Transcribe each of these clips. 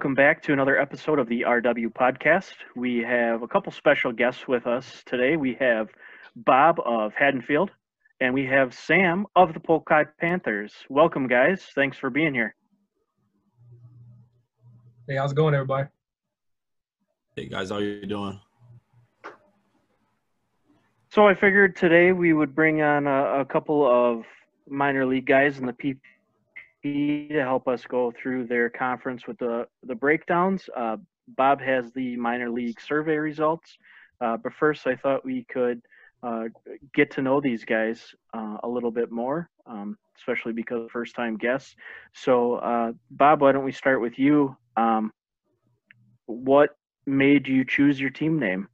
Welcome back to another episode of the RW podcast. We have a couple special guests with us today. We have Bob of Haddonfield, and we have Sam of the Polk Panthers. Welcome, guys. Thanks for being here. Hey, how's it going, everybody? Hey guys, how you doing? So I figured today we would bring on a, a couple of minor league guys in the To help us go through their conference with the the breakdowns. Uh, Bob has the minor league survey results, uh, but first I thought we could uh, get to know these guys uh, a little bit more, um, especially because first time guests. So uh, Bob, why don't we start with you? Um, what made you choose your team name?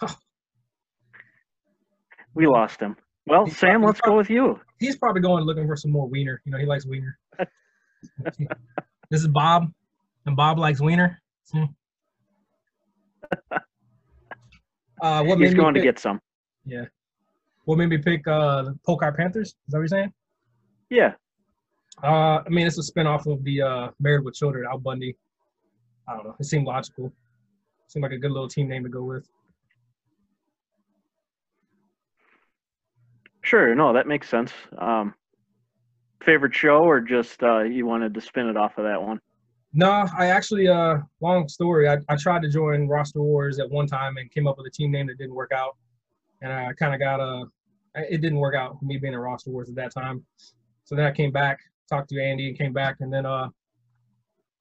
we lost him. Well, He's Sam, probably- let's go with you. He's probably going looking for some more wiener. You know, he likes wiener. this is Bob, and Bob likes wiener. Hmm. Uh, what He's going me to get some. Yeah. What made me pick uh, the Panthers? Is that what you're saying? Yeah. Uh, I mean, it's a spinoff of the uh, Married with Children, Al Bundy. I don't know. It seemed logical. Seemed like a good little team name to go with. Sure. No, that makes sense. Um, favorite show, or just uh, you wanted to spin it off of that one? No, I actually, uh, long story. I, I tried to join Roster Wars at one time and came up with a team name that didn't work out, and I kind of got a. It didn't work out for me being in Roster Wars at that time. So then I came back, talked to Andy, and came back, and then uh,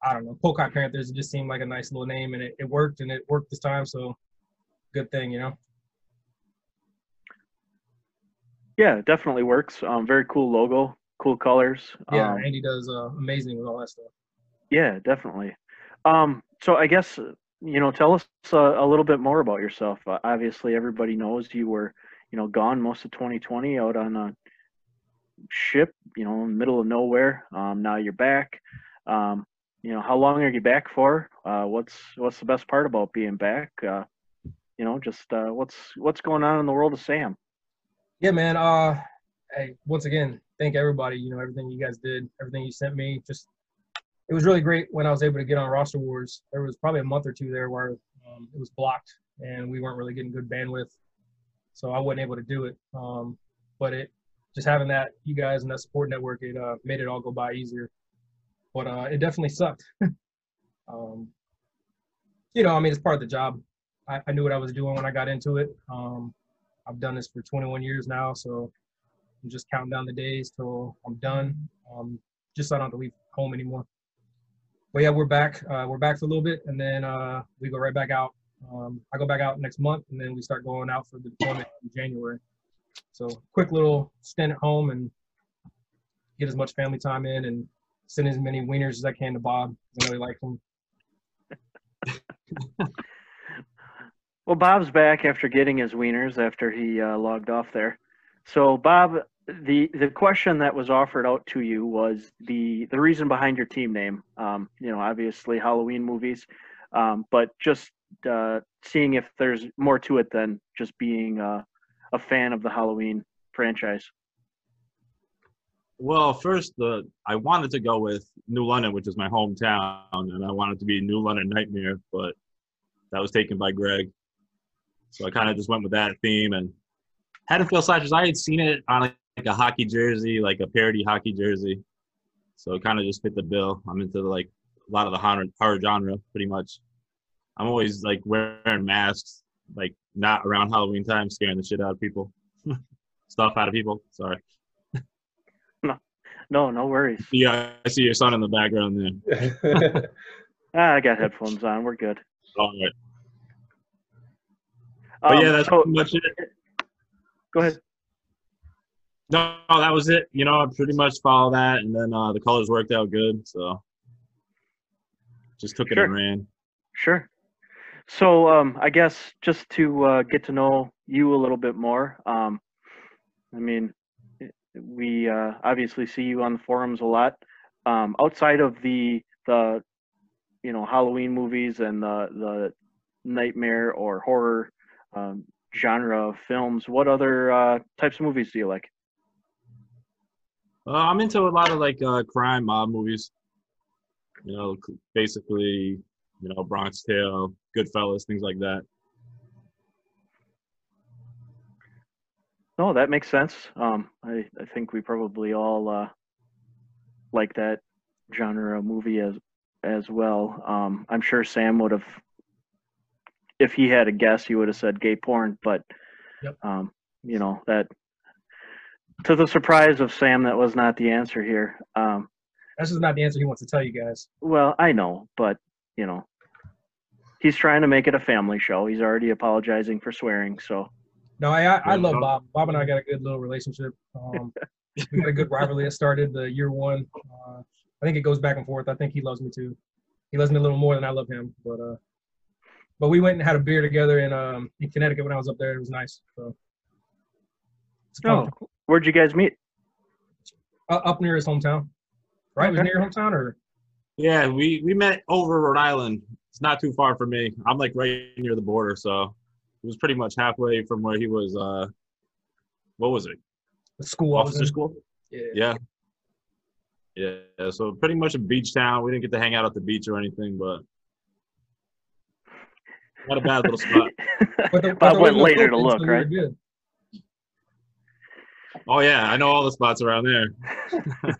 I don't know, Polk Panthers. It just seemed like a nice little name, and it, it worked, and it worked this time. So good thing, you know. Yeah, it definitely works. Um, very cool logo, cool colors. Yeah, Um, Andy does uh, amazing with all that stuff. yeah, definitely. Um, so I guess you know, tell us uh, a little bit more about yourself. Uh, obviously, everybody knows you were, you know, gone most of 2020 out on a ship, you know, in the middle of nowhere. Um, now you're back. Um, you know, how long are you back for? Uh, what's what's the best part about being back? Uh, you know, just uh, what's what's going on in the world of Sam? Yeah, man. Uh, hey, once again, thank everybody. You know, everything you guys did, everything you sent me. Just, it was really great when I was able to get on Roster Wars. There was probably a month or two there where um, it was blocked and we weren't really getting good bandwidth, so I wasn't able to do it. Um, but it, just having that, you guys and that support network, it uh, made it all go by easier. But uh, it definitely sucked. um, you know, I mean, it's part of the job. I, I knew what I was doing when I got into it. Um, I've done this for 21 years now, so I'm just counting down the days till I'm done. Um, just so I don't have to leave home anymore. But yeah, we're back. Uh, we're back for a little bit, and then uh, we go right back out. Um, I go back out next month, and then we start going out for the deployment in January. So quick little stint at home and get as much family time in, and send as many wieners as I can to Bob. I know he likes them. Well, Bob's back after getting his wieners after he uh, logged off there. So, Bob, the the question that was offered out to you was the the reason behind your team name. Um, you know, obviously Halloween movies, um, but just uh, seeing if there's more to it than just being uh, a fan of the Halloween franchise. Well, first, the I wanted to go with New London, which is my hometown, and I wanted to be New London Nightmare, but that was taken by Greg. So I kind of just went with that theme and Haddonfield Slashers. I had seen it on like, like a hockey jersey, like a parody hockey jersey. So it kind of just fit the bill. I'm into like a lot of the horror, horror genre, pretty much. I'm always like wearing masks, like not around Halloween time, scaring the shit out of people, stuff out of people. Sorry. No, no worries. Yeah, I see your son in the background there. Ah, I got headphones on. We're good. All right. But Um, yeah, that's so, pretty much it. go ahead. No, that was it. You know, I pretty much follow that, and then uh, the colors worked out good, so just took it and ran. Sure. So um, I guess just to uh, get to know you a little bit more. Um, I mean, we uh, obviously see you on the forums a lot. Um, outside of the the you know Halloween movies and the the nightmare or horror um, genre of films. What other uh, types of movies do you like? Uh, I'm into a lot of like uh, crime mob movies. You know, basically, you know, Bronx Tale, Goodfellas, things like that. No, that makes sense. Um, I, I think we probably all uh, like that genre of movie as as well. Um, I'm sure Sam would have, if he had a guess, he would have said gay porn. But, Yep. um, you know that, to the surprise of Sam, that was not the answer here. Um, That's just not the answer he wants to tell you guys. well, I know, but you know, he's trying to make it a family show. He's already apologizing for swearing. So, No, I I, I love. Bob. Bob and I got a good little relationship. Um, we got a good rivalry that started the year one. Uh, I think it goes back and forth. I think he loves me too. He loves me a little more than I love him. But uh, but we went and had a beer together in um in Connecticut when I was up there. It was nice. So it's fun. oh, where'd you guys meet? Uh, up near his hometown. Right? It was near your hometown or Yeah, we we met over Rhode Island. It's not too far from me. I'm like right near the border, so it was pretty much halfway from where he was. Uh, what was it? the school I was Officer in. school. Yeah. Yeah. Yeah. So pretty much a beach town. We didn't get to hang out at the beach or anything, but not a bad little spot. But the, but Bob there went later to look, so we were right? good. Oh yeah, I know all the spots around there.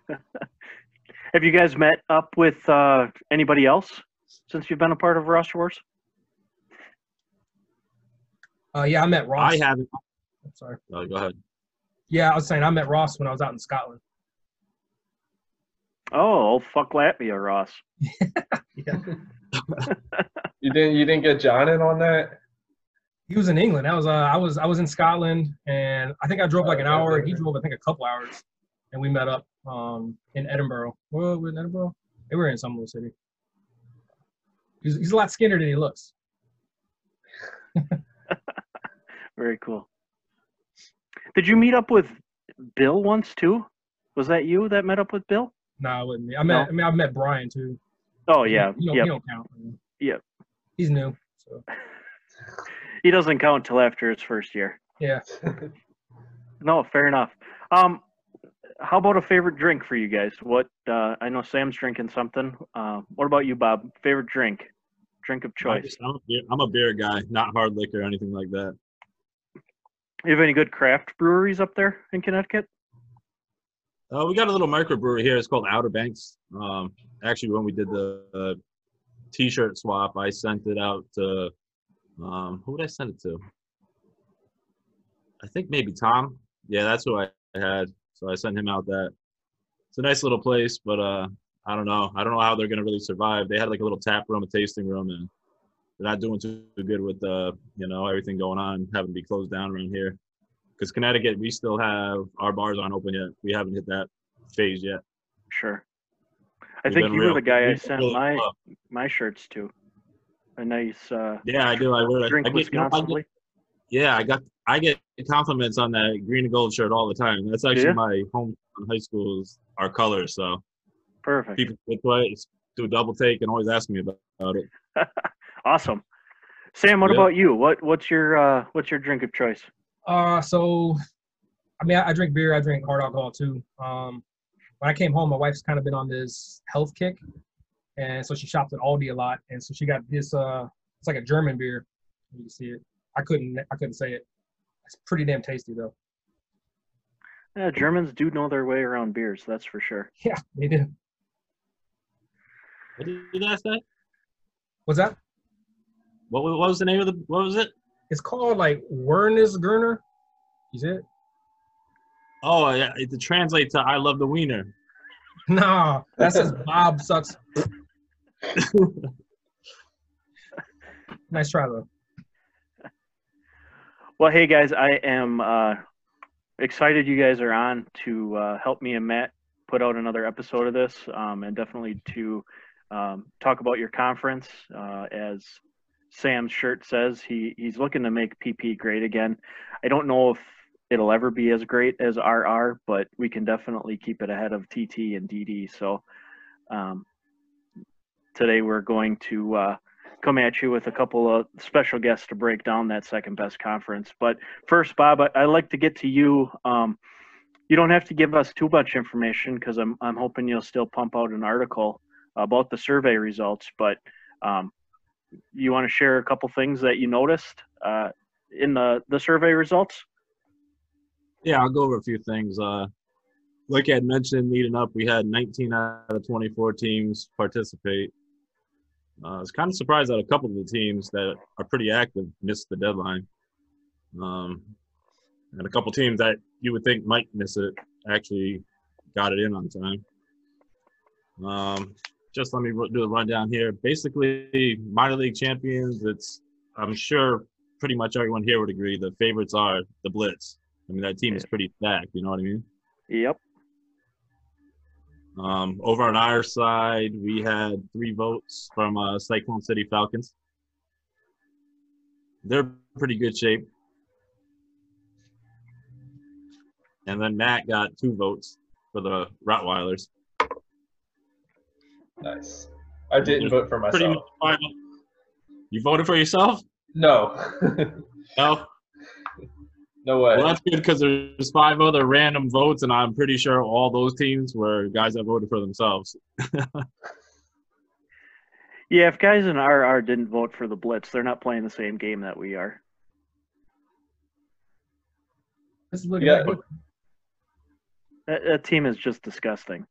Have you guys met up with uh, anybody else since you've been a part of Roster Wars? Uh, yeah, I met Ross. I haven't. I'm sorry. Oh, go ahead. Yeah, I was saying I met Ross when I was out in Scotland. Oh, old fuck Latvia, Ross. Yeah. You didn't you didn't get John in on that? He was in England. I was uh, I was I was in Scotland, and I think I drove like an hour. He drove I think a couple hours, and we met up um in Edinburgh. Well, we're in Edinburgh. They were in some little city. He's, he's a lot skinnier than he looks. Very cool. Did you meet up with Bill once too? Was that you that met up with Bill? Nah, it wasn't me. I met No? I mean I've met Brian too. Oh yeah, He don't, yep. he don't count. Yep. He's new. So He doesn't count till after his first year. yeah. No, fair enough. Um, how about a favorite drink for you guys? What uh, I know Sam's drinking something. Uh, what about you, Bob? Favorite drink? Drink of choice. I'm a, beer, I'm a beer guy, not hard liquor or anything like that. You have any good craft breweries up there in Connecticut? Uh, we got a little microbrewery here. It's called Outer Banks. Um, actually, when we did the uh, T-shirt swap, I sent it out to um, who would I send it to? I think maybe Tom. Yeah, that's who I had. So I sent him out that. It's a nice little place, but uh, I don't know. I don't know how they're gonna really survive. They had like a little tap room, a tasting room, and they're not doing too good with uh, you know everything going on, having to be closed down around here. Because Connecticut, we still have our bars aren't open yet. We haven't hit that phase yet. Sure. I We've think you real- were the guy I sent my my shirts to. A nice uh, Yeah, I do. I wear. drink I get, you know, I Wisconsin. get, yeah, I got. I get compliments on that green and gold shirt all the time. That's actually Yeah? my home high school's our colors. So Perfect. people do a double take, and always ask me about, about it. Awesome. Sam, what Yeah. about you? What what's your uh, what's your drink of choice? Uh, so, I mean, I, I drink beer. I drink hard alcohol too. Um, when I came home, my wife's kind of been on this health kick, and so she shops at Aldi a lot, and so she got this. Uh, it's like a German beer. You can see it. I couldn't. I couldn't say it. It's pretty damn tasty though. Yeah, Germans do know their way around beers. That's for sure. Yeah, they do. What did you guys say? What's that? What, what was the name of the? What was it? It's called like Werner's Gerner. Is it? Oh, yeah, it translates to "I love the wiener." Nah, that says Bob sucks. nice try though. Well, hey guys, I am uh, excited you guys are on to uh, help me and Matt put out another episode of this, um, and definitely to um, talk about your conference. Uh, as Sam's shirt says, he he's looking to make PP great again. I don't know if it'll ever be as great as RR, but we can definitely keep it ahead of TT and DD. So um, today we're going to uh, come at you with a couple of special guests to break down that second best conference. But first, Bob, I, I'd like to get to you. Um, you don't have to give us too much information because I'm I'm hoping you'll still pump out an article about the survey results. But um, you want to share a couple things that you noticed uh, in the the survey results? Yeah, I'll go over a few things. Uh, like I had mentioned leading up, we had 19 out of 24 teams participate. Uh, I was kind of surprised that a couple of the teams that are pretty active missed the deadline. Um, and a couple teams that you would think might miss it actually got it in on time. Um, just let me do a rundown here. Basically, minor league champions. It's I'm sure pretty much everyone here would agree the favorites are the Blitz. I mean that team is pretty stacked. You know what I mean? Yep. Um, over on our side, we had three votes from uh, Cyclone City Falcons. They're pretty good shape. And then Matt got two votes for the Rottweilers. Nice. I didn't vote for Pretty myself. much five. You voted for yourself? No. No. no way. Well, that's good because there's five other random votes, and I'm pretty sure all those teams were guys that voted for themselves. Yeah, if guys in RR didn't vote for the Blitz, they're not playing the same game that we are. This is looking Yeah. like That, that team is just disgusting.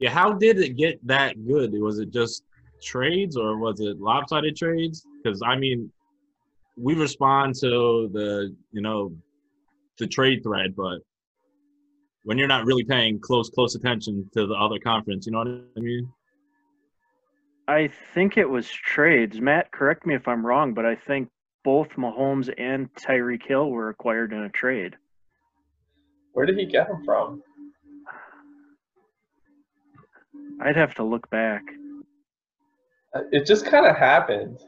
Yeah, how did it get that good? Was it just trades or was it lopsided trades? Because I mean, we respond to the you know the trade thread, but when you're not really paying close close attention to the other conference, you know what I mean? I think it was trades. Matt, correct me if I'm wrong, but I think both Mahomes and Tyreek Hill were acquired in a trade. Where did he get them from? I'd have to look back. Uh, It just kind of happened.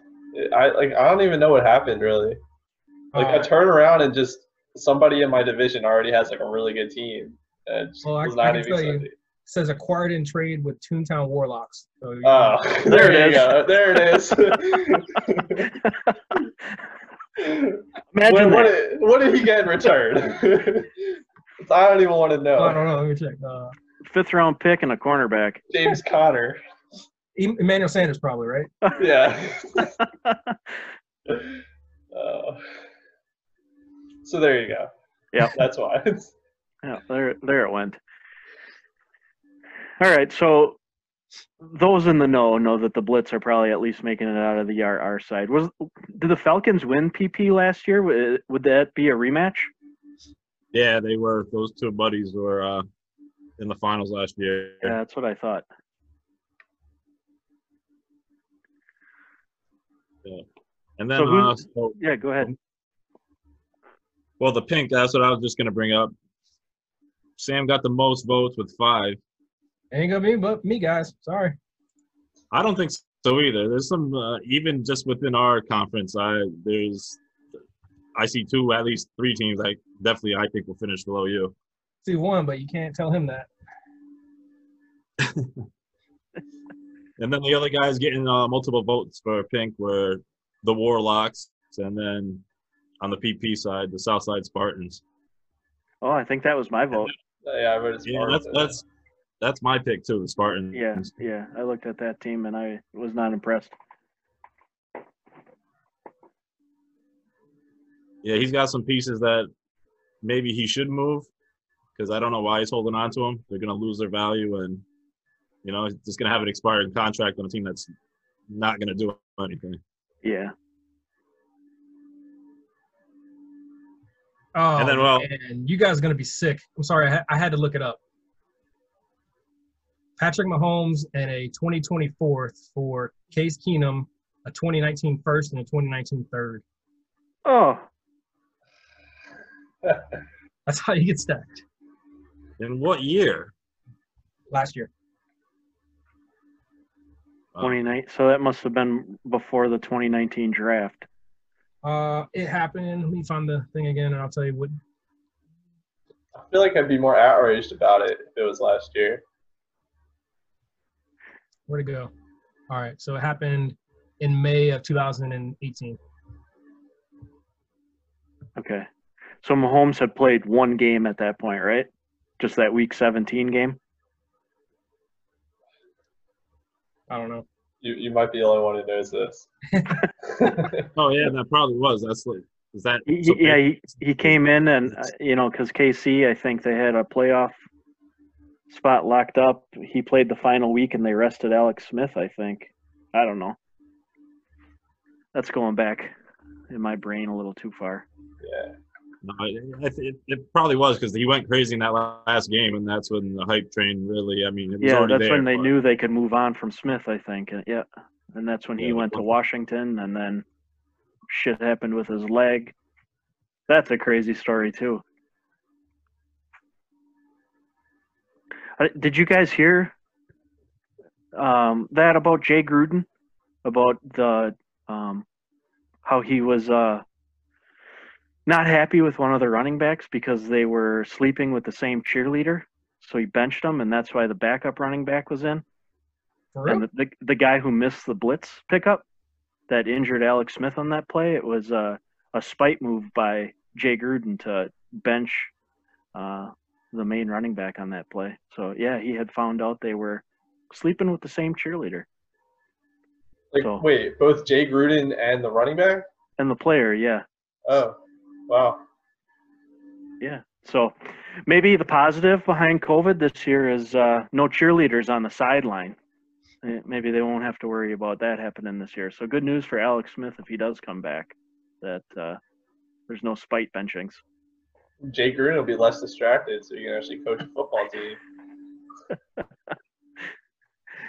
I like. I don't even know what happened really. Like I Uh, turn around and just somebody in my division already has like a really good team. And Well, I- was I can even tell you- expected. says acquired in trade with Toontown Warlocks. So Oh, know, there, There it you go. There it is. Imagine what, what, did, what did he get in return? I don't even want to know. oh, I don't know. Let me check. Uh, Fifth round pick and a cornerback. James Conner. Em- Emmanuel Sanders, probably right. Yeah. Uh, so there you go. Yeah, That's why. Yeah, there, there it went. All right, so those in the know know that the Blitz are probably at least making it out of the RR side. Was did the Falcons win PP last year? Would, would that be a rematch? Yeah, they were. Those two buddies were uh, in the finals last year. Yeah, that's what I thought. Yeah. And then, So who- uh, so, Yeah, go ahead. well, the pink. That's what I was just gonna bring up. Sam got the most votes with five. Ain't gonna be but me, guys. Sorry. I don't think so either. There's some uh, even just within our conference. I there's I see two at least three teams. I definitely I think will finish below you. See one, but you can't tell him that. And then the other guys getting uh, multiple votes for pink were the Warlocks, and then on the PP side, the Southside Spartans. Oh, I think that was my vote. yeah, I voted Yeah, that's that's that's my pick too. The Spartans. Yeah, yeah. I looked at that team and I was not impressed. Yeah, he's got some pieces that maybe he should move because I don't know why he's holding on to them. They're gonna lose their value, and you know, he's just gonna have an expired contract on a team that's not gonna do anything. Yeah. Oh, And then, well- and you guys are gonna be sick. I'm sorry, I, ha- I had to look it up. Patrick Mahomes and a 2024 for Case Keenum, a 2019 first and a 2019 third. Oh, That's how you get stacked In what year? last year. Uh, 29. So that must have been before the 2019 draft. Uh, it happened. Let me find the thing again, and I'll tell you what. I feel like I'd be more outraged about it if it was last year. Where to go? All right. So it happened in May of 2018. Okay. So Mahomes had played one game at that point, right? Just that week 17 game. I don't know. You you might be the only one who knows this. Oh yeah, that probably was. That's like, is that? He, yeah, he, he came in and uh, you know because KC, I think they had a playoff spot locked up. He played the final week and they rested Alex Smith. I think. I don't know. That's going back in my brain a little too far. yeah. No, I, I it, it probably was because he went crazy in that last game, and that's when the hype train really. I mean, it was Yeah, that's there, when they but- knew they could move on from Smith. I think. And, yeah, and that's when he went to Washington, and then shit happened with his leg. That's a crazy story too. Uh, Did you guys hear um, that about Jay Gruden? About the um, how he was uh, not happy with one of the running backs because they were sleeping with the same cheerleader, so he benched them, and that's why the backup running back was in. For real? And the, the, the guy who missed the blitz pickup that injured Alex Smith on that play, it was a, a spite move by Jay Gruden to bench uh, the main running back on that play. So, yeah, he had found out they were sleeping with the same cheerleader. Like So- wait, both Jay Gruden and the running back? And the player, yeah, Oh, wow. yeah. So maybe the positive behind COVID this year is uh, no cheerleaders on the sideline. Eh, Maybe they won't have to worry about that happening this year. So good news for Alex Smith if he does come back that uh, there's no spite benchings. Jay Gruden will be less distracted, so you can actually coach a football team.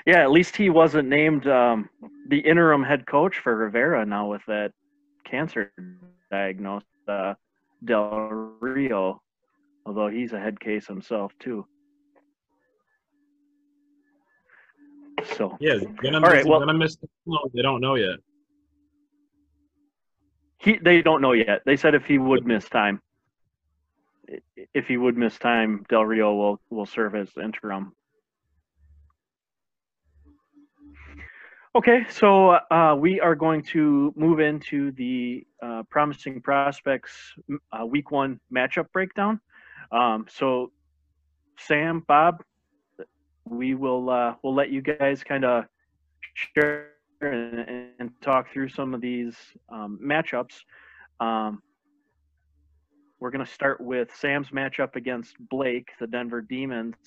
Yeah, at least he wasn't named um, the interim head coach for Rivera now with that cancer diagnosed uh, Del Rio, although he's a head case himself too. So Yeah, gonna All miss, right, well- gonna miss. No, they don't know yet. he they don't know yet. They said if he would miss time, if he would miss time, Del Rio will will serve as interim. Okay, so uh, we are going to move into the uh, promising prospects uh, week one matchup breakdown. Um, so, Sam, Bob, we will uh, we'll let you guys kind of share and, and talk through some of these um, matchups. Um, we're going to start with Sam's matchup against Blake, the Denver Demons.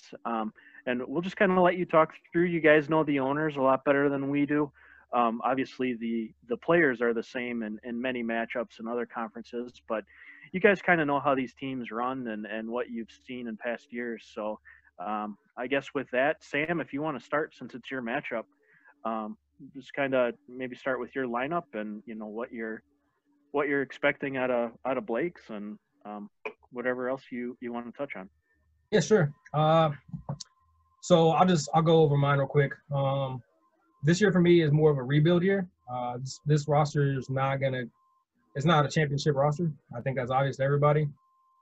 And we'll just kind of let you talk through. You guys know the owners a lot better than we do. Um, obviously, the the players are the same in, in many matchups and other conferences, but you guys kind of know how these teams run and, and what you've seen in past years. So, um, I guess with that, Sam, if you want to start since it's your matchup, um, just kind of maybe start with your lineup and you know what you're what you're expecting out of out of Blake's and um, whatever else you you want to touch on. Yeah, sure. Uh, so I'll just I'll go over mine real quick. Um, this year for me is more of a rebuild year. Uh, this, this roster is not gonna, it's not a championship roster. I think that's obvious to everybody.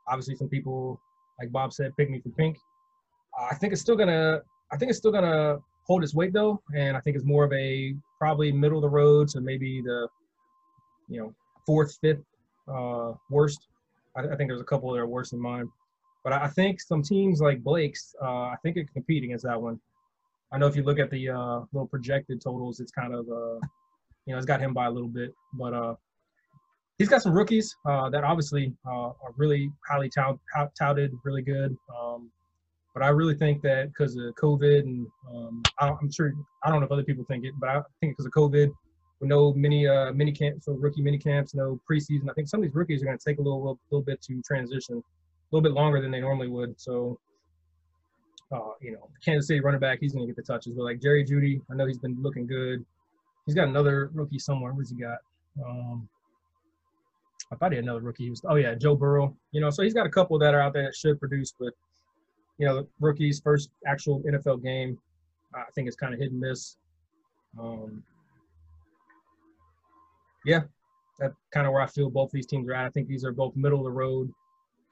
Obviously, some people, like Bob said, pick me for pink. I think it's still gonna, I think it's still gonna hold its weight though, and I think it's more of a probably middle of the road to maybe the, you know, fourth, fifth uh, worst. I, I think there's a couple that are worse than mine. But I think some teams like Blake's, uh, I think it can compete against that one. I know if you look at the uh, little projected totals, it's kind of, uh, you know, it's got him by a little bit. But uh, he's got some rookies uh, that obviously uh, are really highly tout- tout- touted, really good. Um, but I really think that because of COVID and um, I I'm sure I don't know if other people think it, but I think because of COVID, we know many uh, mini camps, so rookie mini camps, no preseason. I think some of these rookies are going to take a little, little bit to transition little bit longer than they normally would. So, uh, you know, Kansas City running back, he's going to get the touches. But like Jerry Jeudy, I know he's been looking good. He's got another rookie somewhere. Where's he got? Um, I thought he had another rookie. He was, oh yeah, Joe Burrow. You know, so he's got a couple that are out there that should produce, but you know, rookies first actual NFL game, I think it's kind of hit and miss. Um, yeah, that's kind of where I feel both these teams are at. I think these are both middle of the road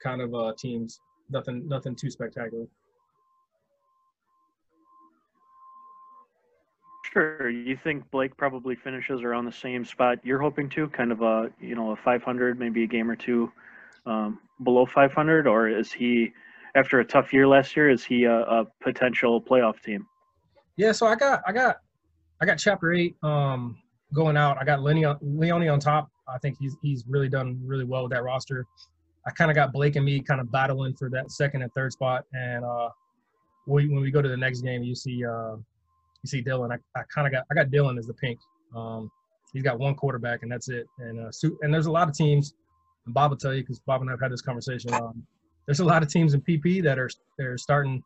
kind of uh, teams. Nothing, nothing too spectacular. Sure. You think Blake probably finishes around the same spot you're hoping to, kind of a you know a 500, maybe a game or two um, below 500, or is he after a tough year last year? Is he a, a potential playoff team? Yeah, so I got I got I got chapter eight um going out. I got Leone, Leone on top. I think he's he's really done really well with that roster. I kind of got Blake and me kind of battling for that second and third spot. And uh, we, when we go to the next game, you see uh, you see Dylan. I, I kind of got I got Dylan as the pink. Um, he's got one quarterback and that's it. And uh, and there's a lot of teams. And Bob will tell you because Bob and I've had this conversation. Um, there's a lot of teams in PP that are they're starting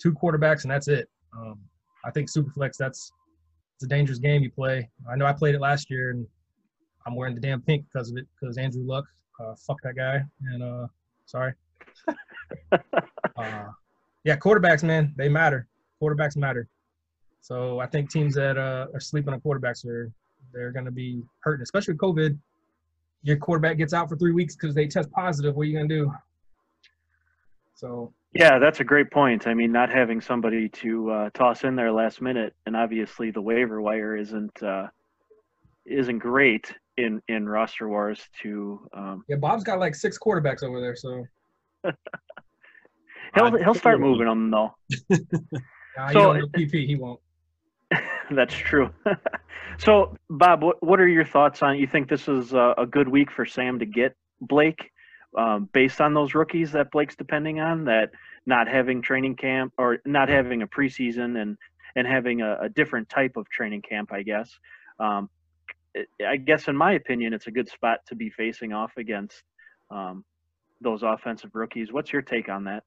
two quarterbacks and that's it. Um, I think Superflex that's it's a dangerous game you play. I know I played it last year and I'm wearing the damn pink because of it because Andrew Luck uh, fuck that guy. And uh, sorry. uh, yeah, quarterbacks, man, they matter. Quarterbacks matter. So I think teams that uh, are sleeping on quarterbacks are they're going to be hurting, especially with COVID. Your quarterback gets out for three weeks because they test positive. What are you going to do? So yeah, that's a great point. I mean, not having somebody to uh, toss in there last minute, and obviously the waiver wire isn't uh, isn't great in in roster wars to um, yeah bob's got like six quarterbacks over there so. He'll he'll start moving them though. Nah, so pp he won't. That's true. So bob what, what are your thoughts on you think this is a, a good week for sam to get blake um, based on those rookies that blake's depending on that not having training camp or not having a preseason and and having a, a different type of training camp i guess? Um, I guess in my opinion, it's a good spot to be facing off against um, those offensive rookies. What's your take on that?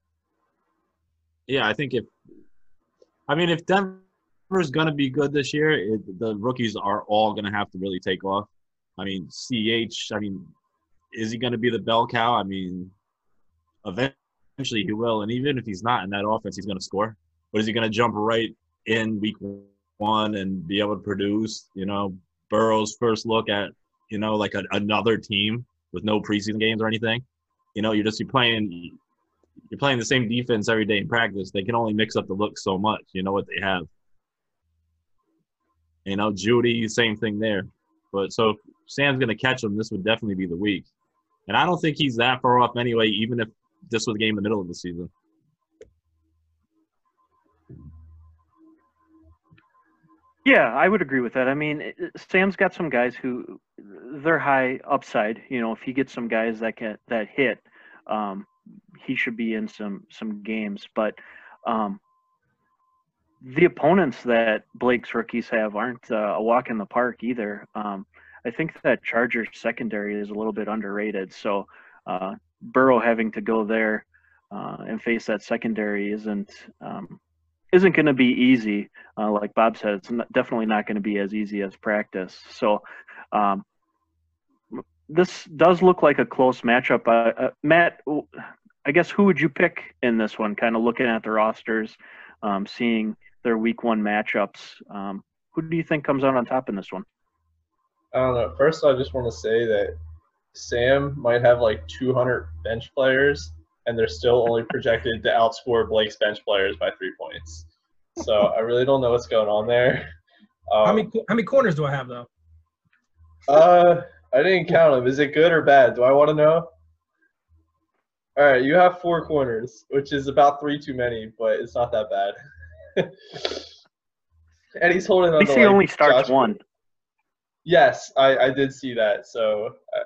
Yeah, I think if I mean if Denver's going to be good this year, it, the rookies are all going to have to really take off. I mean, CH. I mean, is he going to be the bell cow? I mean, eventually he will, and even if he's not in that offense, he's going to score. But is he going to jump right in week one and be able to produce? You know, Burrow's first look at you know like a, another team with no preseason games or anything. You know, you're just you're playing you're playing the same defense every day in practice. They can only mix up the looks so much. You know what they have. You know, Jeudy, same thing there. But so if Sam's going to catch him, this would definitely be the week. And I don't think he's that far off anyway, even if this was a game in the middle of the season. Yeah, I would agree with that. I mean, Sam's got some guys who they're high upside. You know, if he gets some guys that can that hit, um, he should be in some some games. But um, the opponents that Blake's rookies have aren't uh, a walk in the park either. Um, I think that Chargers secondary is a little bit underrated. So uh, Burrow having to go there uh, and face that secondary isn't um, isn't going to be easy. Uh, like Bob said, it's not, definitely not going to be as easy as practice. So um, this does look like a close matchup. Uh, uh, Matt, I guess who would you pick in this one? Kind of looking at the rosters, um, seeing their week one matchups. Um, who do you think comes out on top in this one? I don't know. First, I just want to say that Sam might have like 200 bench players and they're still only projected to outscore Blake's bench players by three points. So I really don't know what's going on there. Um, how many how many corners do I have though? Uh, I didn't count them. Is it good or bad? Do I want to know? All right, you have four corners, which is about three too many, but it's not that bad. and he's holding on. At least he like, only starts Josh one. Yes, I, I did see that. So uh,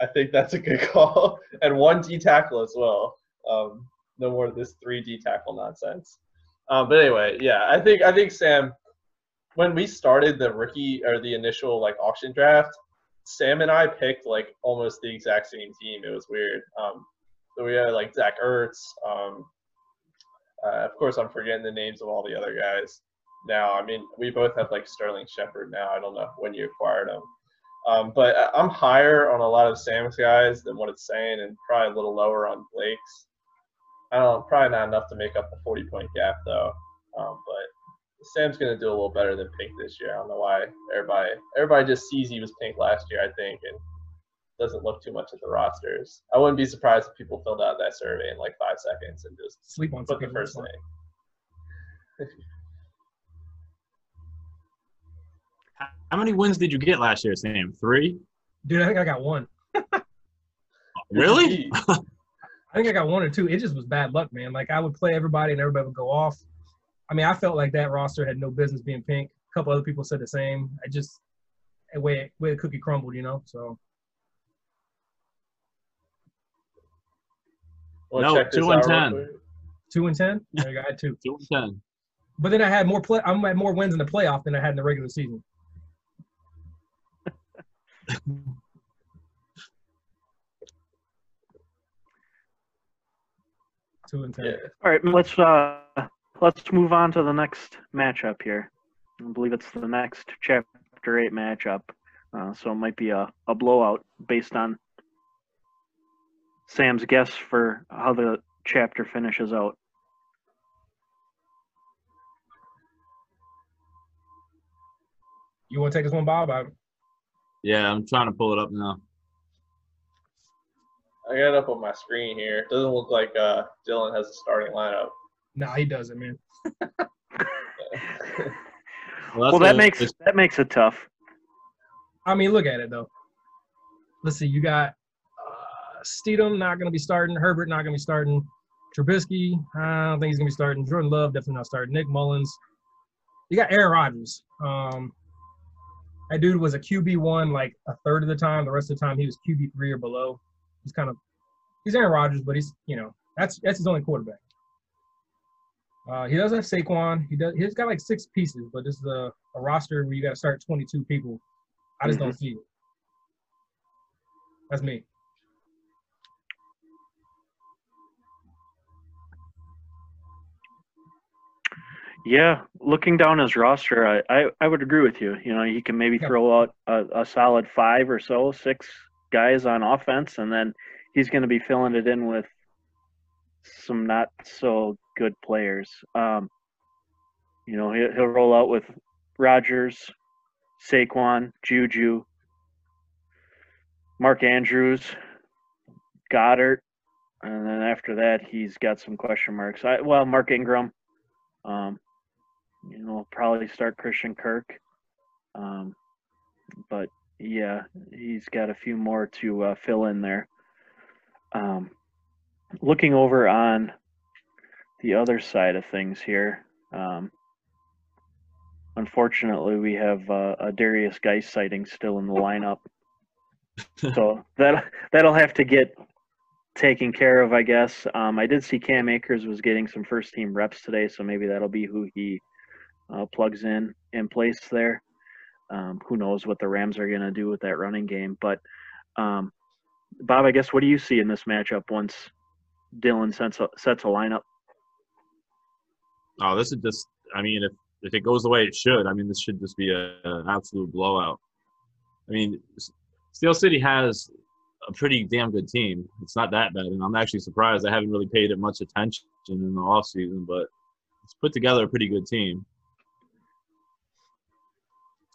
I think that's a good call. and one D tackle as well. Um, no more of this three D tackle nonsense. Um, but anyway, yeah, I think I think Sam, when we started the rookie or the initial like auction draft, Sam and I picked like almost the exact same team. It was weird. Um, so we had like Zach Ertz. Um, uh, of course, I'm forgetting the names of all the other guys now. I mean, we both have like Sterling Shepard now. I don't know when you acquired him. Um, but I'm higher on a lot of Sam's guys than what it's saying, and probably a little lower on Blake's. I don't know, probably not enough to make up the 40 point gap though. Um, but Sam's gonna do a little better than Pink this year. I don't know why everybody everybody just sees he was Pink last year, I think, and doesn't look too much at the rosters. I wouldn't be surprised if people filled out that survey in like five seconds and just sleep on put the first thing. How many wins did you get last year, Sam? Three? Dude, I think I got one. Really? I think I got one or two. It just was bad luck, man. Like I would play everybody and everybody would go off. I mean, I felt like that roster had no business being pink. A couple other people said the same. I just the way way the cookie crumbled, you know. So Wanna No, check this two and out 10. Uh, two and ten. There you go. I had two. Two and ten. But then I had more play. I had more wins in the playoff than I had in the regular season. two and. Yeah. All right, let's uh let's move on to the next matchup here. I believe it's the next chapter eight matchup. Uh, so it might be a, a blowout based on Sam's guess for how the chapter finishes out. You want to take this one, Bob? I, Yeah, I'm trying to pull it up now. I got it up on my screen here. It doesn't look like uh, Dylan has a starting lineup. nah, he doesn't, man. Well, that's that makes it's- that makes it tough. I mean, look at it though. Let's see. You got uh, Stidham not going to be starting. Herbert not going to be starting. Trubisky, I don't think he's going to be starting. Jordan Love definitely not starting. Nick Mullens. You got Aaron Rodgers. Um, that dude was a QB one like a third of the time. The rest of the time he was QB three or below. He's kind of he's Aaron Rodgers, but he's you know that's that's his only quarterback. Uh, he does have Saquon. He does. He's got like six pieces, but this is a, a roster where you got to start 22 people. I just don't see it. That's me. Yeah, looking down his roster, I, I, I would agree with you. You know, he can maybe throw out a, a solid five or so, six guys on offense, and then he's going to be filling it in with some not so good players. Um, you know, he'll, he'll roll out with Rodgers, Saquon, Juju, Mark Andrews, Goddard, and then after that, he's got some question marks. I, well, Mark Ingram. Um, you know, probably start Christian Kirk. Um, but yeah, he's got a few more to uh, fill in there. Um, looking over on the other side of things here, um, unfortunately, we have uh, a Derrius Guice sighting still in the lineup. so that that'll have to get taken care of, I guess. Um, I did see Cam Akers was getting some first team reps today, so maybe that'll be who he uh, plugs in in place there. Um, who knows what the Rams are going to do with that running game? But um, Bob, I guess what do you see in this matchup once Dylan sets a, sets a lineup? Oh, this is just. I mean, if if it goes the way it should, I mean, this should just be a, an absolute blowout. I mean, Steel City has a pretty damn good team. It's not that bad, and I'm actually surprised. I haven't really paid it much attention in the off season, but it's put together a pretty good team.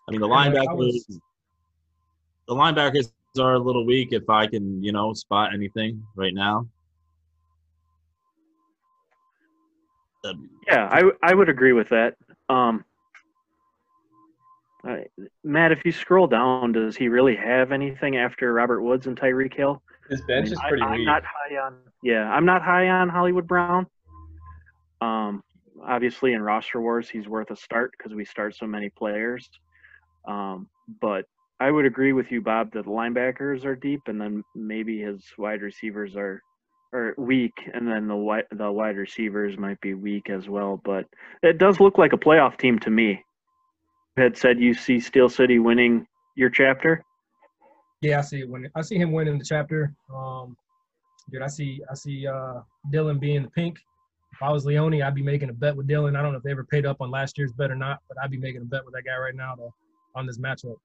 I mean, the Yeah, linebackers, was- the linebackers are a little weak. If I can, you know, spot anything right now. That'd be- Yeah, I, w- I would agree with that. Um, I, Matt, if you scroll down, does he really have anything after Robert Woods and Tyreek Hill? His bench I is pretty I, am not high on. Yeah, I'm not high on Hollywood Brown. Um, obviously in roster wars, he's worth a start because we start so many players. Um, but I would agree with you, Bob, that the linebackers are deep, and then maybe his wide receivers are are weak, and then the wide the wide receivers might be weak as well. But it does look like a playoff team to me. You had said you see Steel City winning your chapter. Yeah, I see it winning. I see him winning the chapter. Um, dude, I see I see uh, Dylan being the pink. If I was Leone, I'd be making a bet with Dylan. I don't know if they ever paid up on last year's bet or not, but I'd be making a bet with that guy right now to, on this matchup.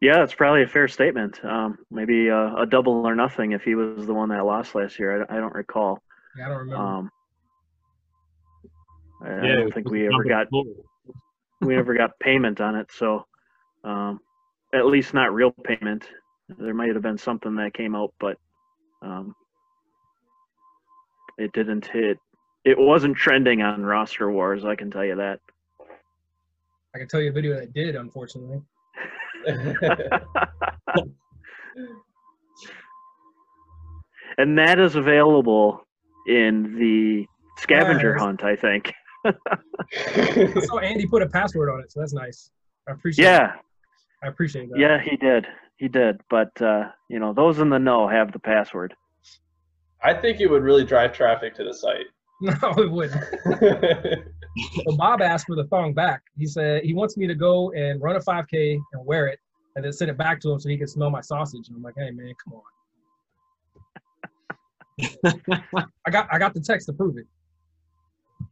Yeah, that's probably a fair statement. Um, maybe a, a double or nothing if he was the one that lost last year. I, I don't recall. Yeah, I don't remember. Um, I, I don't think we ever got we never got payment on it. So, um, at least not real payment. There might have been something that came out, but um, it didn't hit it wasn't trending on roster wars. I can tell you that. I can tell you a video that did, unfortunately. and that is available in the scavenger Nice. hunt, I think. so Andy put a password on it, so that's nice. I appreciate. Yeah, I appreciate that. yeah, he did. He did. But uh, you know, those in the know have the password. I think it would really drive traffic to the site. No, it wouldn't. So Bob asked for the thong back. He said he wants me to go and run a 5K and wear it, and then send it back to him so he can smell my sausage. And I'm like, hey man, come on. I got I got the text to prove it.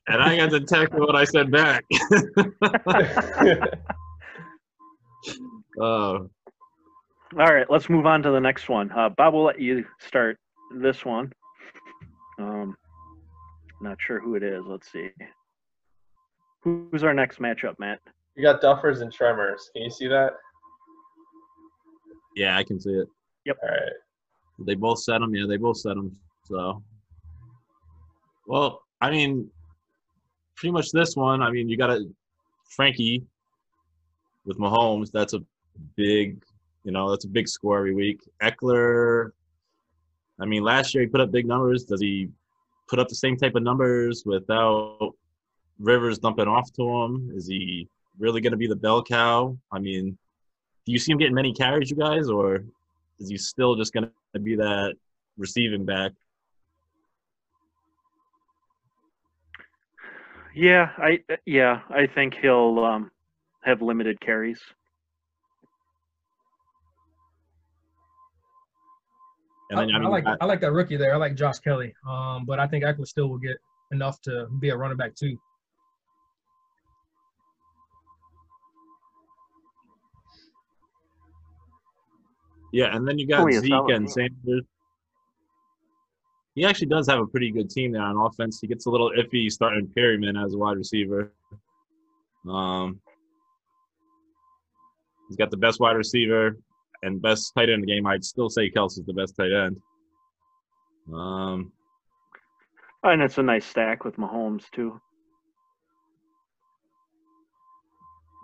And I got the text of what I said back. Oh, All right, let's move on to the next one. Uh, Bob, we'll let you start this one. Um, not sure who it is. Let's see. Who's our next matchup, Matt? you got Duffers and Tremors. Can you see that? yeah, I can see it. Yep. All right. They both set them. Yeah, they both set them. So, well, I mean, pretty much this one. I mean, you got a Frankie with Mahomes. That's a big, you know, that's a big score every week. Ekeler. I mean, last year he put up big numbers. Does he put up the same type of numbers without Rivers dumping off to him? Is he really going to be the bell cow? I mean, do you see him getting many carries, you guys, or is he still just going to be that receiving back? Yeah, I yeah, I think he'll um, have limited carries. And I, then, I, I mean, like I- I like that rookie there. I like Josh Kelley. Um, but I think Ekeler still will get enough to be a running back too. yeah, and then you got Oh, Zeke solid and. Sanders. He actually does have a pretty good team there on offense. He gets a little iffy starting Perriman as a wide receiver. Um, he's got the best wide receiver and best tight end in the game. I'd still say Kelce's the best tight end. Um, And it's a nice stack with Mahomes too.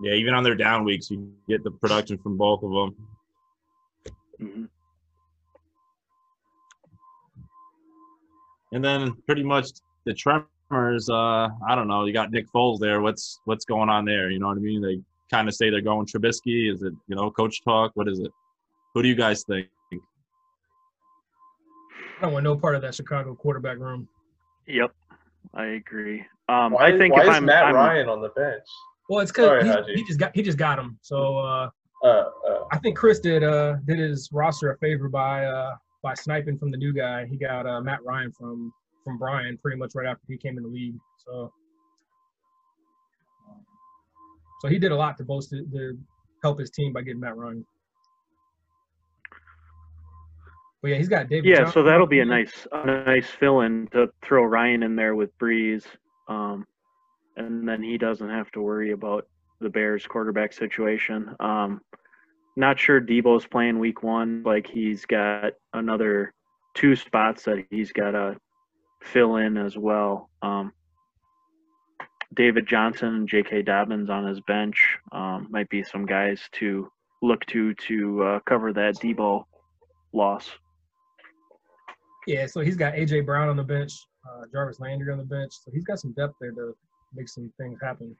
yeah, even on their down weeks, you get the production from both of them. hmm And then pretty much the Tremors, uh, I don't know. You got Nick Foles there. What's what's going on there? You know what I mean? They kind of say they're going Trubisky. Is it you know coach talk? What is it? Who do you guys think? I don't want no part of that Chicago quarterback room. Yep, I agree. Um, Why, I think why if is I'm, Matt I'm Ryan on the bench? Well, it's Sorry, because Haji. he just got he just got him. So uh, Uh, uh, I think Chris did uh did his roster a favor by uh by sniping from the new guy. He got uh, Matt Ryan from from Brian pretty much right after he came in the league. So so he did a lot to boast it, to help his team by getting Matt Ryan. But yeah, he's got David. yeah, so that'll be a nice, a nice fill-in to throw Ryan in there with Brees, um, and then he doesn't have to worry about the Bears quarterback situation. Um, not sure Deebo's playing Week One. Like he's got another two spots that he's got to fill in as well. Um, David Johnson and J.K. Dobbins on his bench um, might be some guys to look to to uh, cover that Deebo loss. Yeah, so he's got AJ Brown on the bench, uh, Jarvis Landry on the bench. So he's got some depth there to make some things happen.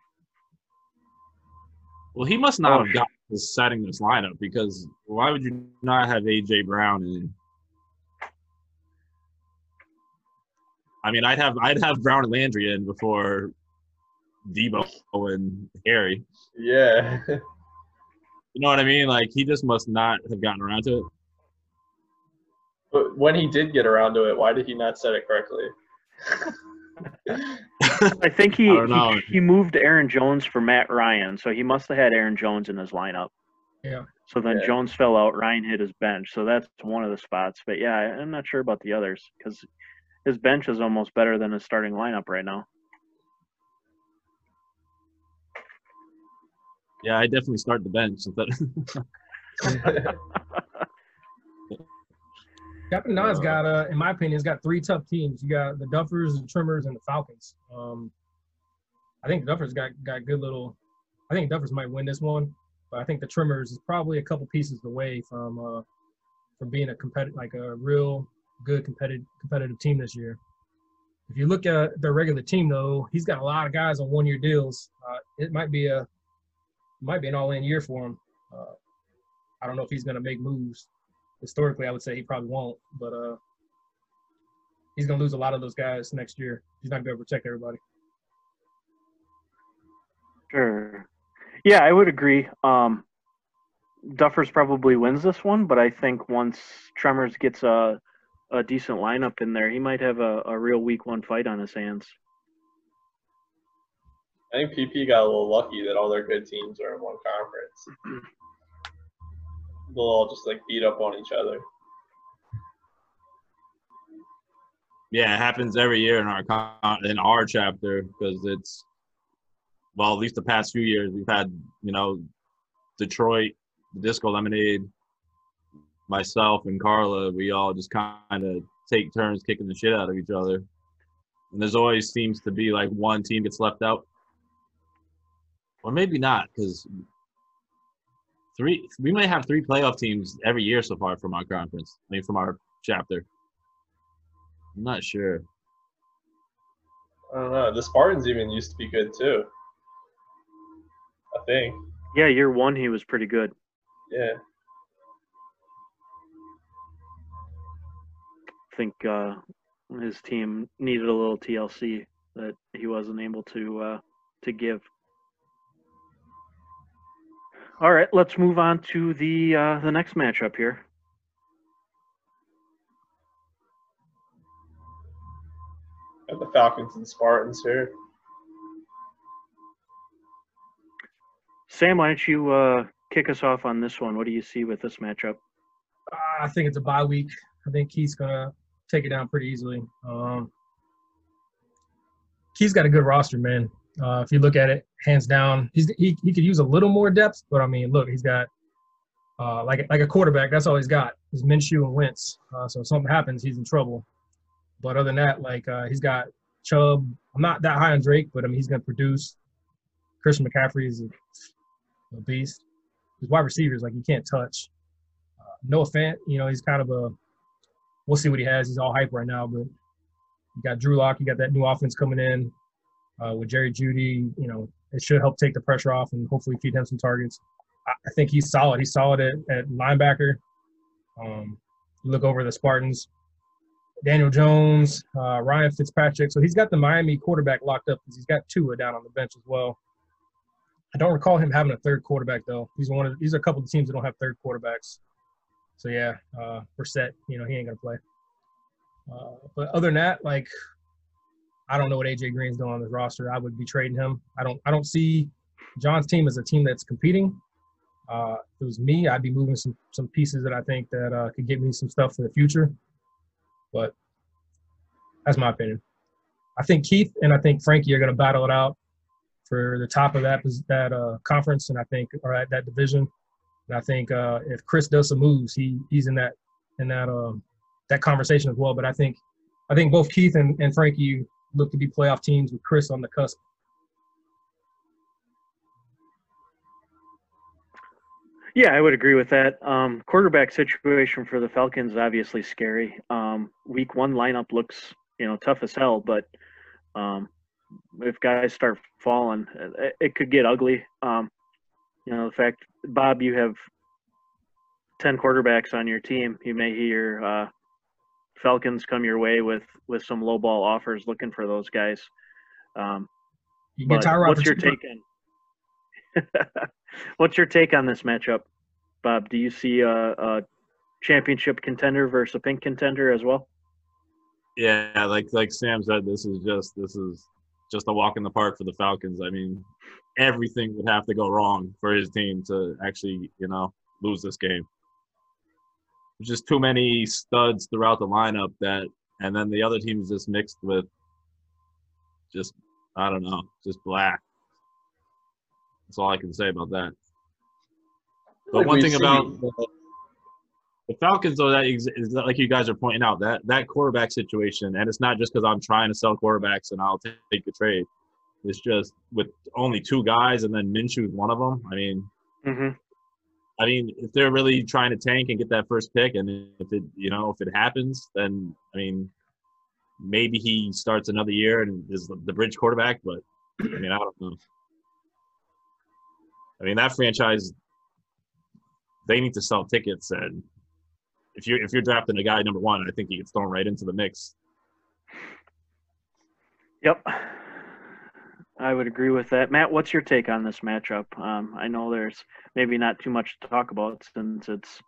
Well, he must not Oh, have got this setting this lineup because why would you not have AJ Brown in? I mean, I'd have I'd have Brown and Landry in before Deebo and Harry. yeah. You know what I mean? Like he just must not have gotten around to it. But when he did get around to it, why did he not set it correctly? I think he, I he he moved Aaron Jones for Matt Ryan, so he must have had Aaron Jones in his lineup. Yeah. So then Yeah. Jones fell out. Ryan hit his bench, so that's one of the spots. But yeah, I- I'm not sure about the others because his bench is almost better than his starting lineup right now. Yeah, I definitely start the bench. Captain Nod's Uh, got, uh, in my opinion, has got three tough teams. You got the Duffers, the Trimmers, and the Falcons. Um, I think the Duffers got got good little. I think Duffers might win this one, but I think the Trimmers is probably a couple pieces away from uh, from being a competitive, like a real good competitive competitive team this year. If you look at their regular team, though, he's got a lot of guys on one year deals. Uh, it might be a might be an all in year for him. Uh, I don't know if he's going to make moves historically, I would say he probably won't, but uh, he's gonna lose a lot of those guys next year. He's not gonna be able to protect everybody. Sure. Yeah, I would agree. Um, Duffers probably wins this one, but I think once Tremors gets a a decent lineup in there, he might have a, a real week one fight on his hands. I think PP got a little lucky that all their good teams are in one conference. They'll all just like beat up on each other. Yeah, it happens every year in our in our chapter because it's well, at least the past few years we've had you know Detroit, the Disco Lemonade, myself and Carla. We all just kind of take turns kicking the shit out of each other, and there's always seems to be like one team gets left out, or maybe not because three we may have three playoff teams every year so far from our conference. I mean, from our chapter. I'm not sure. I don't know. The Spartans even used to be good too. I think. Yeah, year one he was pretty good. Yeah. I think uh, his team needed a little TLC that he wasn't able to uh, to give. All right, let's move on to the uh, the next matchup here. Got the Falcons and Spartans here. Sam, why don't you uh, kick us off on this one? What do you see with this matchup? Uh, I think it's a bye week. I think Keith's gonna take it down pretty easily. Um, Keith's got a good roster, man. Uh, if you look at it, hands down, he's he, he could use a little more depth, but I mean, look, he's got uh, like like a quarterback. That's all he's got is Minshew and Wentz. Uh, so if something happens, he's in trouble. But other than that, like uh, he's got Chubb. I'm not that high on Drake, but I mean he's gonna produce. Christian McCaffrey is a, a beast. His wide receivers like you can't touch. Uh, Noah Fant, you know, he's kind of a. We'll see what he has. He's all hype right now, but you got Drew Lock. You got that new offense coming in uh, with Jerry Jeudy. You know, it should help take the pressure off and hopefully feed him some targets. I, I think he's solid. He's solid at, at linebacker. Um, you look over the Spartans. Daniel Jones, uh, Ryan Fitzpatrick. So he's got the Miami quarterback locked up because he's got Tua down on the bench as well. I don't recall him having a third quarterback though. He's one of these are a couple of teams that don't have third quarterbacks. So yeah, uh, Brissett, you know, he ain't gonna play. Uh, but other than that, like, I don't know what AJ Green's doing on this roster. I would be trading him. I don't. I don't see John's team as a team that's competing. Uh, if it was me, I'd be moving some some pieces that I think that uh, could get me some stuff for the future. But that's my opinion. I think Keith and I think Frankie are going to battle it out for the top of that that uh, conference, and I think or at that division. And I think uh, if Chris does some moves, he he's in that in that um, that conversation as well. But I think I think both Keith and, and Frankie look to be playoff teams with Chris on the cusp. Yeah, I would agree with that. Um, quarterback situation for the Falcons is obviously scary. Um, week one lineup looks, you know, tough as hell, but um, if guys start falling, it, could get ugly. Um, you know, the fact, Bob, you have 10 quarterbacks on your team. You may hear uh, Falcons come your way with, with some low ball offers looking for those guys. Um, You get Tyrod what's your take on? what's your take on this matchup, Bob? Do you see a, a championship contender versus a pink contender as well? Yeah, like like Sam said, this is just this is just a walk in the park for the Falcons. I mean, everything would have to go wrong for his team to actually, you know, lose this game. Just too many studs throughout the lineup that, and then the other team's just mixed with just I don't know, just black. That's all I can say about that. But Like one thing about The Falcons, though, that is is like you guys are pointing out that that quarterback situation, and it's not just because I'm trying to sell quarterbacks and I'll take, the trade. It's just with only two guys, and then Minshew's one of them. I mean, hmm I mean, if they're really trying to tank and get that first pick, and if it, you know, if it happens, then I mean, maybe he starts another year and is the bridge quarterback. But I mean, I don't know. I mean, that franchise, they need to sell tickets, and if you're if you're drafting a guy number one, I think he gets thrown right into the mix. Yep. I would agree with that. Matt, what's your take on this matchup? Um, I know there's maybe not too much to talk about since it's,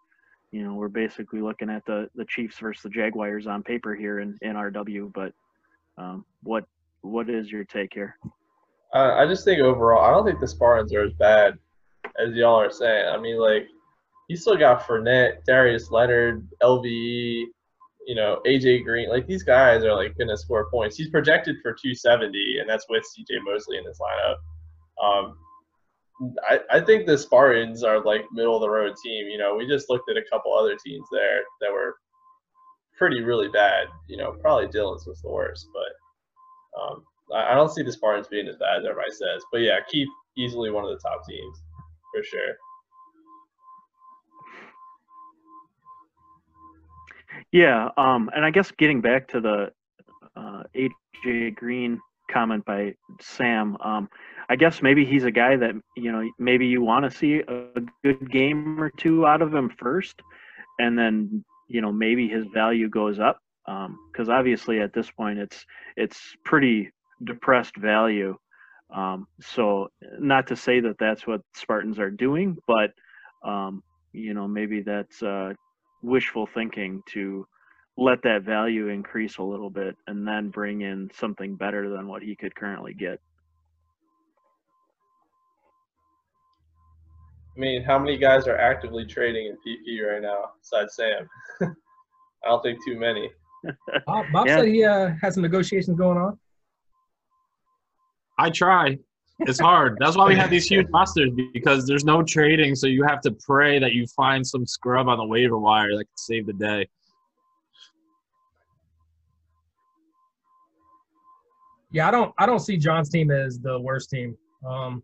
you know, we're basically looking at the, the Chiefs versus the Jaguars on paper here in, in RW, but um, what what is your take here? Uh, I just think overall, I don't think the Spartans are as bad as y'all are saying. I mean, like, you still got Fournette, Darius Leonard, LVE, you know, AJ Green. Like, these guys are, like, going to score points. He's projected for 270, and that's with CJ Mosley in his lineup. Um, I, I think the Spartans are, like, middle of the road team. You know, we just looked at a couple other teams there that were pretty, really bad. You know, probably Dylan's was the worst, but um, I I don't see the Spartans being as bad as everybody says. But yeah, keep easily one of the top teams for sure. Yeah, um, and I guess getting back to the uh, AJ Green comment by Sam, um, I guess maybe he's a guy that you know maybe you want to see a good game or two out of him first, and then you know maybe his value goes up because obviously at this point it's it's pretty depressed value. Um, so not to say that that's what Spartans are doing, but um, you know maybe that's uh, wishful thinking to let that value increase a little bit and then bring in something better than what he could currently get. I mean, how many guys are actively trading in PP right now besides Sam? I don't think too many. Bob, Bob Yeah. said he uh, has some negotiations going on. I try. It's hard. That's why we have these huge rosters because there's no trading, so you have to pray that you find some scrub on the waiver wire that can save the day. Yeah, I don't I don't see John's team as the worst team. Um,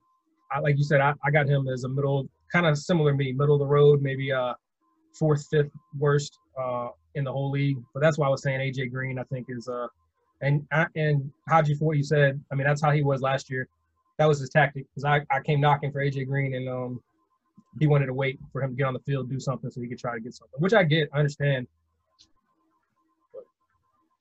I, like you said, I, I got him as a middle, kind of similar to me, middle of the road, maybe uh fourth, fifth worst uh in the whole league. But that's why I was saying AJ Green. I think is uh and and Haji for what you said. I mean, that's how he was last year. That was his tactic because I, I came knocking for AJ Green and um he wanted to wait for him to get on the field, do something so he could try to get something, which I get, I understand. But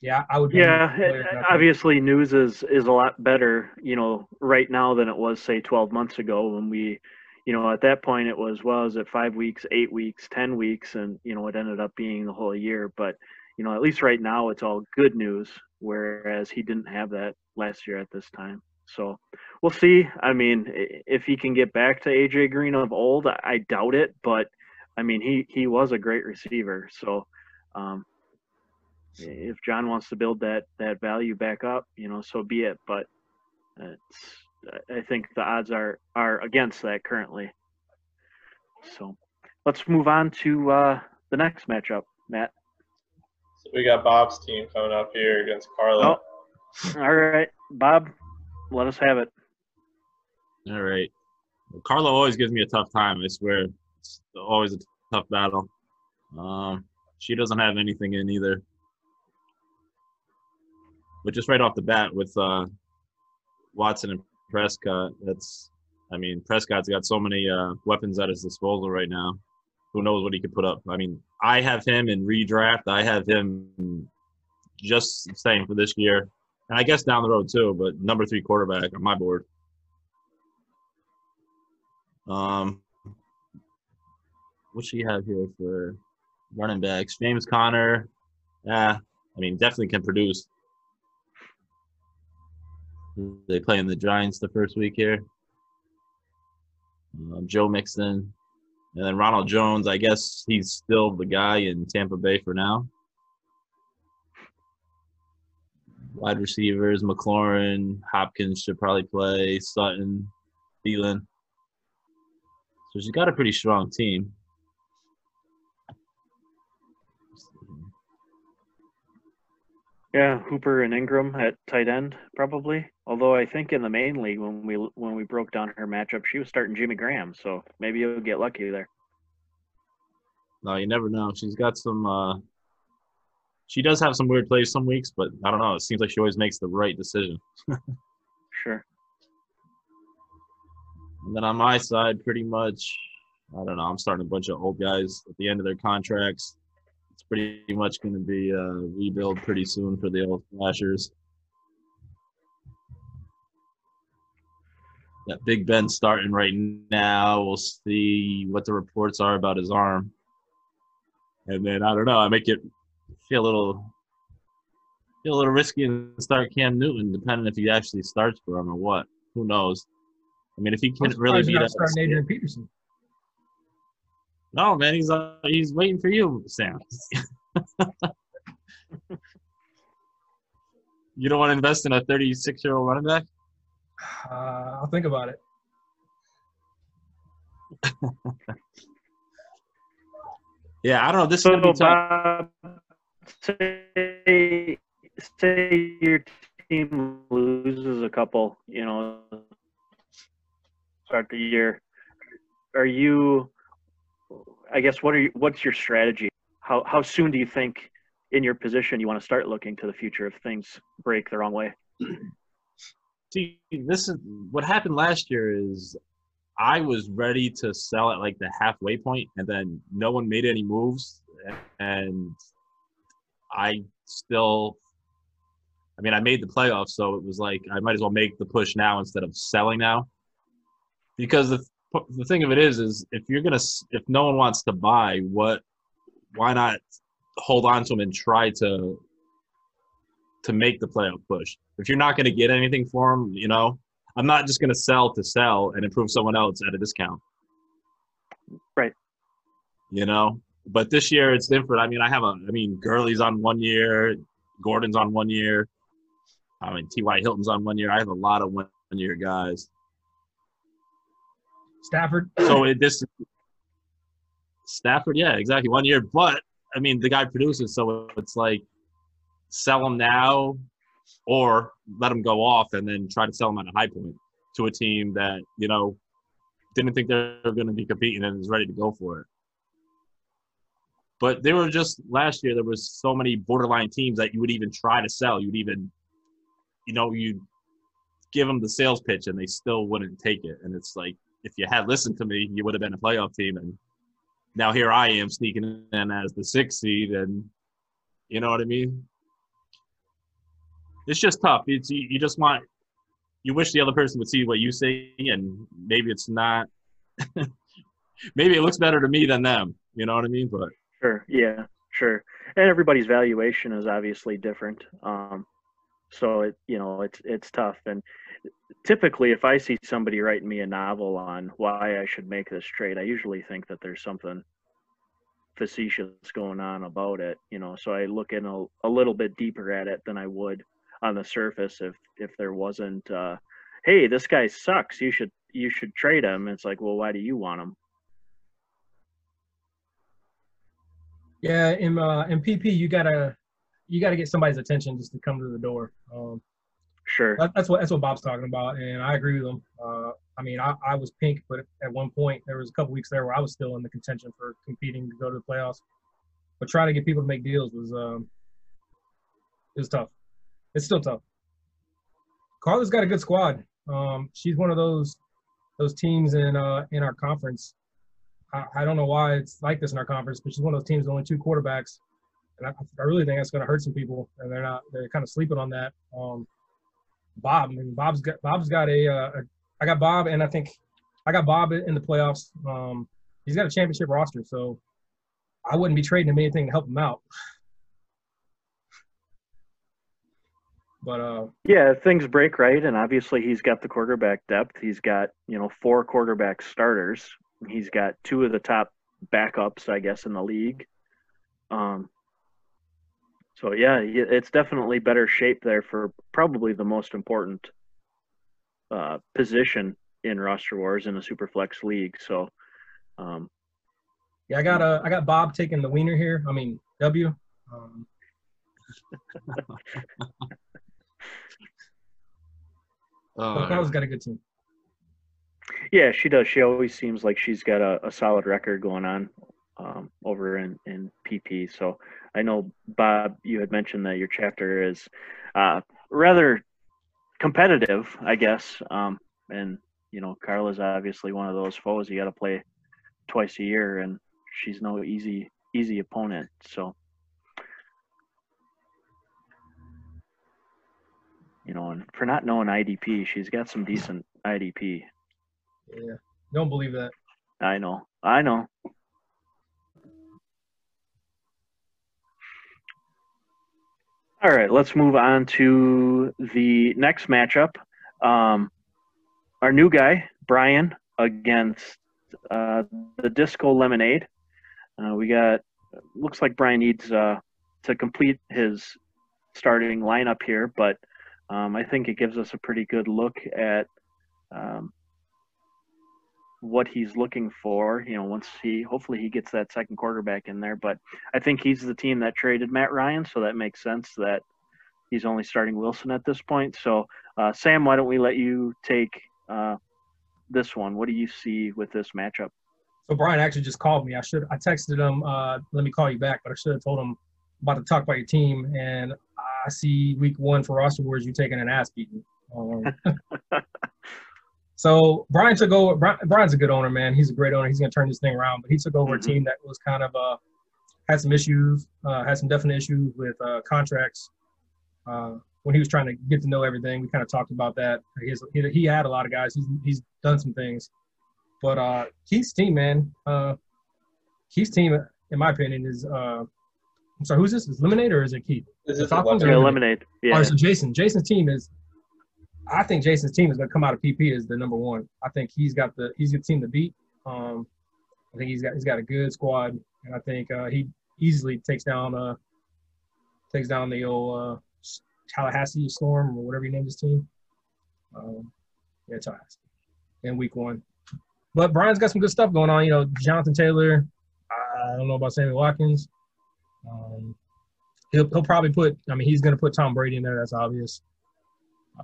yeah, I would. be Yeah, uh, obviously news is is a lot better, you know, right now than it was say 12 months ago when we, you know, at that point it was well, is it five weeks, eight weeks, 10 weeks, and you know it ended up being the whole year. But you know, at least right now it's all good news, whereas he didn't have that last year at this time. So we'll see. I mean, if he can get back to AJ Green of old, I doubt it, but I mean, he he was a great receiver. So um, if John wants to build that that value back up, you know, so be it. But it's, I think the odds are are against that currently. So let's move on to uh, the next matchup, Matt. So we got Bob's team coming up here against Carlo. Oh. All right, Bob, let us have it. All right. Carlo always gives me a tough time. I swear, it's always a tough battle. Um, she doesn't have anything in either. But just right off the bat with uh, Watson and Prescott, that's, I mean, Prescott's got so many uh, weapons at his disposal right now. Who knows what he could put up? I mean, I have him in redraft. I have him just staying for this year, and I guess down the road too. But number three quarterback on my board. Um, what she have here for running backs? James Conner. Yeah, I mean, definitely can produce. They play in the Giants the first week here. Um, Joe Mixon, and then Ronald Jones. I guess he's still the guy in Tampa Bay for now. Wide receivers: McLaurin, Hopkins should probably play. Sutton, Thielen. So she's got a pretty strong team. Yeah, Hooper and Ingram at tight end probably. Although I think in the main league when we when we broke down her matchup, she was starting Jimmy Graham, so maybe you'll get lucky there. No, you never know. She's got some. Uh, she does have some weird plays some weeks, but I don't know. It seems like she always makes the right decision. sure. And then on my side, pretty much, I don't know. I'm starting a bunch of old guys at the end of their contracts. It's pretty much going to be a rebuild pretty soon for the old flashers. That Big Ben starting right now. We'll see what the reports are about his arm. And then I don't know. I make it feel a little feel a little risky and start Cam Newton, depending if he actually starts for him or what. Who knows? I mean, if he I'm can't really surprised beat you're not us, starting Adrian Peterson. no man, he's uh, he's waiting for you, Sam. you don't want to invest in a 36 year old running back? Uh, I'll think about it. Yeah, I don't know. This is So gonna be tough. Say say your team loses a couple, you know, start the year. Are you? I guess what are you? What's your strategy? How how soon do you think in your position you want to start looking to the future if things break the wrong way? See, this is what happened last year. Is I was ready to sell at like the halfway point, and then no one made any moves, and I still. I mean, I made the playoffs, so it was like I might as well make the push now instead of selling now. Because the the thing of it is, is if you're gonna if no one wants to buy, what? Why not hold on to them and try to to make the playoff push? If you're not gonna get anything for them, you know, I'm not just gonna sell to sell and improve someone else at a discount. Right. You know, but this year it's different. I mean, I have a. I mean, Gurley's on one year, Gordon's on one year. I mean, T.Y. Hilton's on one year. I have a lot of one year guys. Stafford. So it, this Stafford, yeah, exactly one year. But I mean, the guy produces, so it's like sell him now, or let him go off and then try to sell him at a high point to a team that you know didn't think they're going to be competing and is ready to go for it. But there were just last year there was so many borderline teams that you would even try to sell. You'd even, you know, you give them the sales pitch and they still wouldn't take it. And it's like if you had listened to me, you would have been a playoff team. And now here I am sneaking in as the sixth seed, and you know what I mean. It's just tough. It's you, you just want you wish the other person would see what you see, and maybe it's not. maybe it looks better to me than them. You know what I mean? But Sure. Yeah. Sure. And everybody's valuation is obviously different. Um, so it you know it's it's tough. And typically, if I see somebody writing me a novel on why I should make this trade, I usually think that there's something facetious going on about it. You know, so I look in a, a little bit deeper at it than I would on the surface if if there wasn't. Uh, hey, this guy sucks. You should you should trade him. It's like, well, why do you want him? Yeah, in uh, in PP, you gotta you gotta get somebody's attention just to come to the door. Um, Sure. that, that's what that's what Bob's talking about, and I agree with him. Uh, I mean, I, I was pink, but at one point there was a couple weeks there where I was still in the contention for competing to go to the playoffs. But trying to get people to make deals was um, it was tough. It's still tough. Carla's got a good squad. Um, she's one of those those teams in uh, in our conference. I, I don't know why it's like this in our conference, but she's one of those teams with only two quarterbacks, and I, I really think that's going to hurt some people, and they're not they're kind of sleeping on that. Um, Bob, I mean, Bob's got Bob's got a, uh, a I got Bob, and I think I got Bob in the playoffs. Um, he's got a championship roster, so I wouldn't be trading him anything to help him out. But uh, Yeah, things break right, and obviously he's got the quarterback depth. He's got you know four quarterback starters. He's got two of the top backups, I guess, in the league. Um, so yeah, it's definitely better shape there for probably the most important uh, position in roster wars in a superflex league. So um, yeah, I got uh, I got Bob taking the wiener here. I mean W. Um, Uh, Carla's got a good team. Yeah, she does. She always seems like she's got a, a solid record going on um, over in, in PP. So I know, Bob, you had mentioned that your chapter is uh, rather competitive, I guess. Um, and, you know, Carla's obviously one of those foes you got to play twice a year, and she's no easy easy opponent. So, you know, and for not knowing IDP, she's got some decent IDP. Yeah. Don't believe that. I know. I know. All right, let's move on to the next matchup. Um, our new guy, Brian, against uh, the Disco Lemonade. Uh, we got, looks like Brian needs uh, to complete his starting lineup here, but um, I think it gives us a pretty good look at um, what he's looking for. You know, once he hopefully he gets that second quarterback in there. But I think he's the team that traded Matt Ryan, so that makes sense that he's only starting Wilson at this point. So uh, Sam, why don't we let you take uh, this one? What do you see with this matchup? So Brian actually just called me. I should I texted him, uh, let me call you back, but I should have told him about to talk about your team. And I see week one for roster wars, you taking an ass beating. Um, so Brian took over. Brian, Brian's a good owner, man. He's a great owner. He's gonna turn this thing around. But he took over Mhm. a team that was kind of uh, had some issues, uh, had some definite issues with uh, contracts. Uh, when he was trying to get to know everything, we kind of talked about that. He's, he, he had a lot of guys. He's, he's done some things. But uh, Keith's team, man, uh, Keith's team, in my opinion, is uh, I'm sorry, who's this? Is Lemonade or is it Keith? This is Falcons the are Yeah, weapon. eliminate. Yeah. right, so Jason, Jason's team is. I think Jason's team is going to come out of PP as the number one. I think he's got the he's the team to beat. Um, I think he's got he's got a good squad, and I think uh, he easily takes down uh takes down the old uh, Tallahassee Storm or whatever you named his team. Um, yeah, Tallahassee in week one. But Brian's got some good stuff going on. You know, Jonathan Taylor. I don't know about Sammy Watkins. Um, he'll he'll probably put. I mean, he's going to put Tom Brady in there. That's obvious.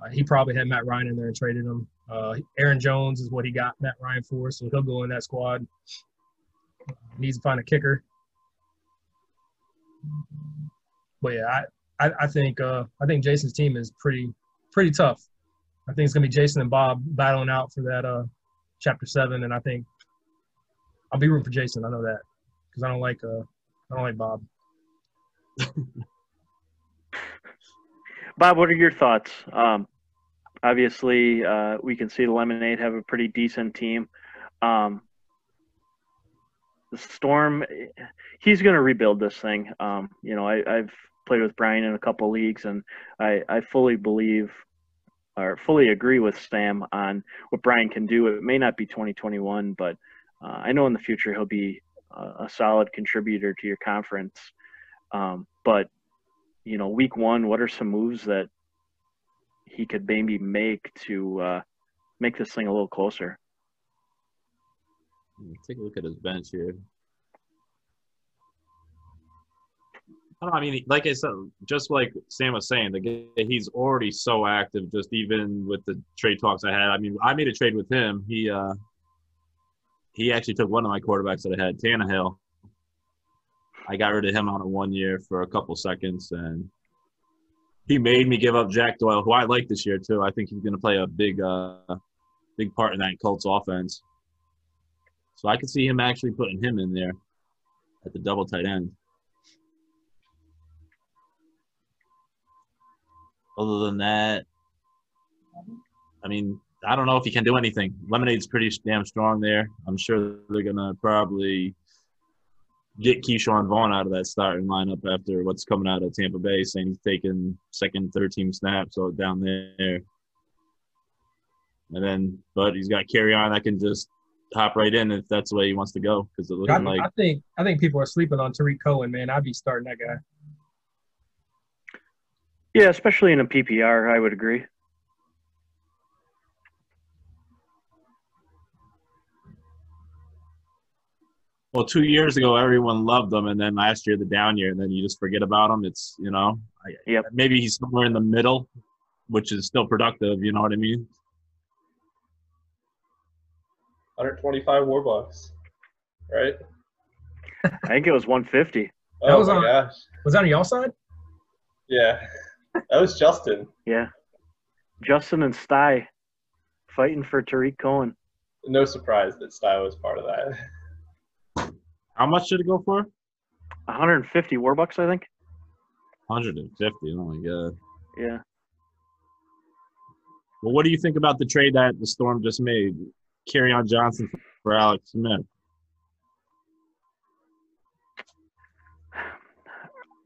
Uh, he probably had Matt Ryan in there and traded him. Uh, Aaron Jones is what he got Matt Ryan for, so he'll go in that squad. needs to find a kicker. But yeah, I, I, I think uh, I think Jason's team is pretty pretty tough. I think it's gonna be Jason and Bob battling out for that uh, chapter seven, and I think I'll be rooting for Jason. I know that because I don't like uh, I don't like Bob. Bob, what are your thoughts? Um, obviously, uh, we can see the Lemonade have a pretty decent team. Um, the Storm, he's going to rebuild this thing. Um, you know, I, I've played with Brian in a couple leagues, and I, I fully believe or fully agree with Sam on what Brian can do. It may not be 2021, but uh, I know in the future he'll be a, a solid contributor to your conference. Um, but you know, week one, what are some moves that he could maybe make to uh, make this thing a little closer? Take a look at his bench here. I don't know, I mean, like I said, just like Sam was saying, the guy, he's already so active. Just even with the trade talks I had, I mean, I made a trade with him. He uh, he actually took one of my quarterbacks that I had, Tannehill. I got rid of him on a one year for a couple seconds, and he made me give up Jack Doyle, who I like this year too. I think he's going to play a big, uh, big part in that Colts offense. So I could see him actually putting him in there at the double tight end. Other than that, I mean, I don't know if he can do anything. Lemonade's pretty damn strong there. I'm sure they're gonna probably get Ke'Shawn Vaughn out of that starting lineup after what's coming out of Tampa Bay, saying he's taking second, third team snaps so down there. And then, but he's got Kerryon that can just hop right in if that's the way he wants to go because they're I, looking like I think I think people are sleeping on Tarik Cohen, man. I'd be starting that guy. Yeah, especially in a PPR, I would agree. Well two years ago everyone loved them and then last year the down year and then you just forget about them it's you know Yep. maybe he's somewhere in the middle, which is still productive. You know what I mean? 125 war bucks, right? I think it was 150. That oh was my on- gosh. Was that on y'all side? Yeah, that was Justin. Yeah. Justin and Sty fighting for Tarik Cohen. No surprise that Style was part of that. How much did it go for? 150 Warbucks, I think. 150. Oh my god. Yeah. Well, what do you think about the trade that the Storm just made? Kerryon Johnson for Alex Smith.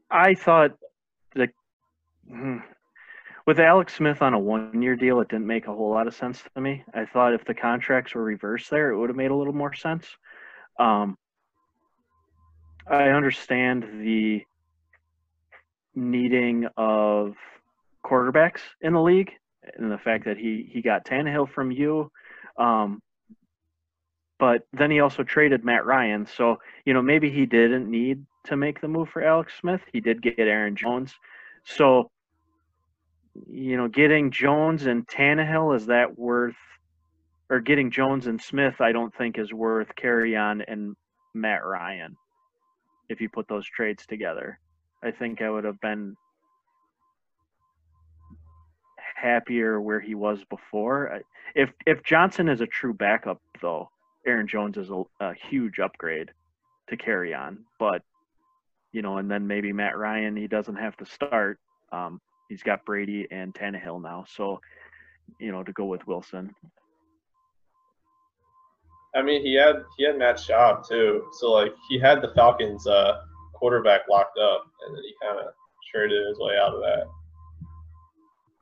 I thought that hmm, with Alex Smith on a one-year deal, it didn't make a whole lot of sense to me. I thought if the contracts were reversed there, it would have made a little more sense. Um, I understand the needing of quarterbacks in the league and the fact that he he got Tannehill from you. Um, but then he also traded Matt Ryan. So, you know, maybe he didn't need to make the move for Alex Smith. He did get Aaron Jones. So, you know, getting Jones and Tannehill, is that worth, or getting Jones and Smith, I don't think is worth Kerryon and Matt Ryan if you put those trades together. I think I would have been happier where he was before. If if Johnson is a true backup, though, Aaron Jones is a, a huge upgrade to Kerryon. But you know, and then maybe Matt Ryan, he doesn't have to start. Um, he's got Brady and Tannehill now, so you know to go with Wilson. I mean, he had he had Matt Schaub too, so like he had the Falcons uh, quarterback locked up, and then he kind of traded his way out of that.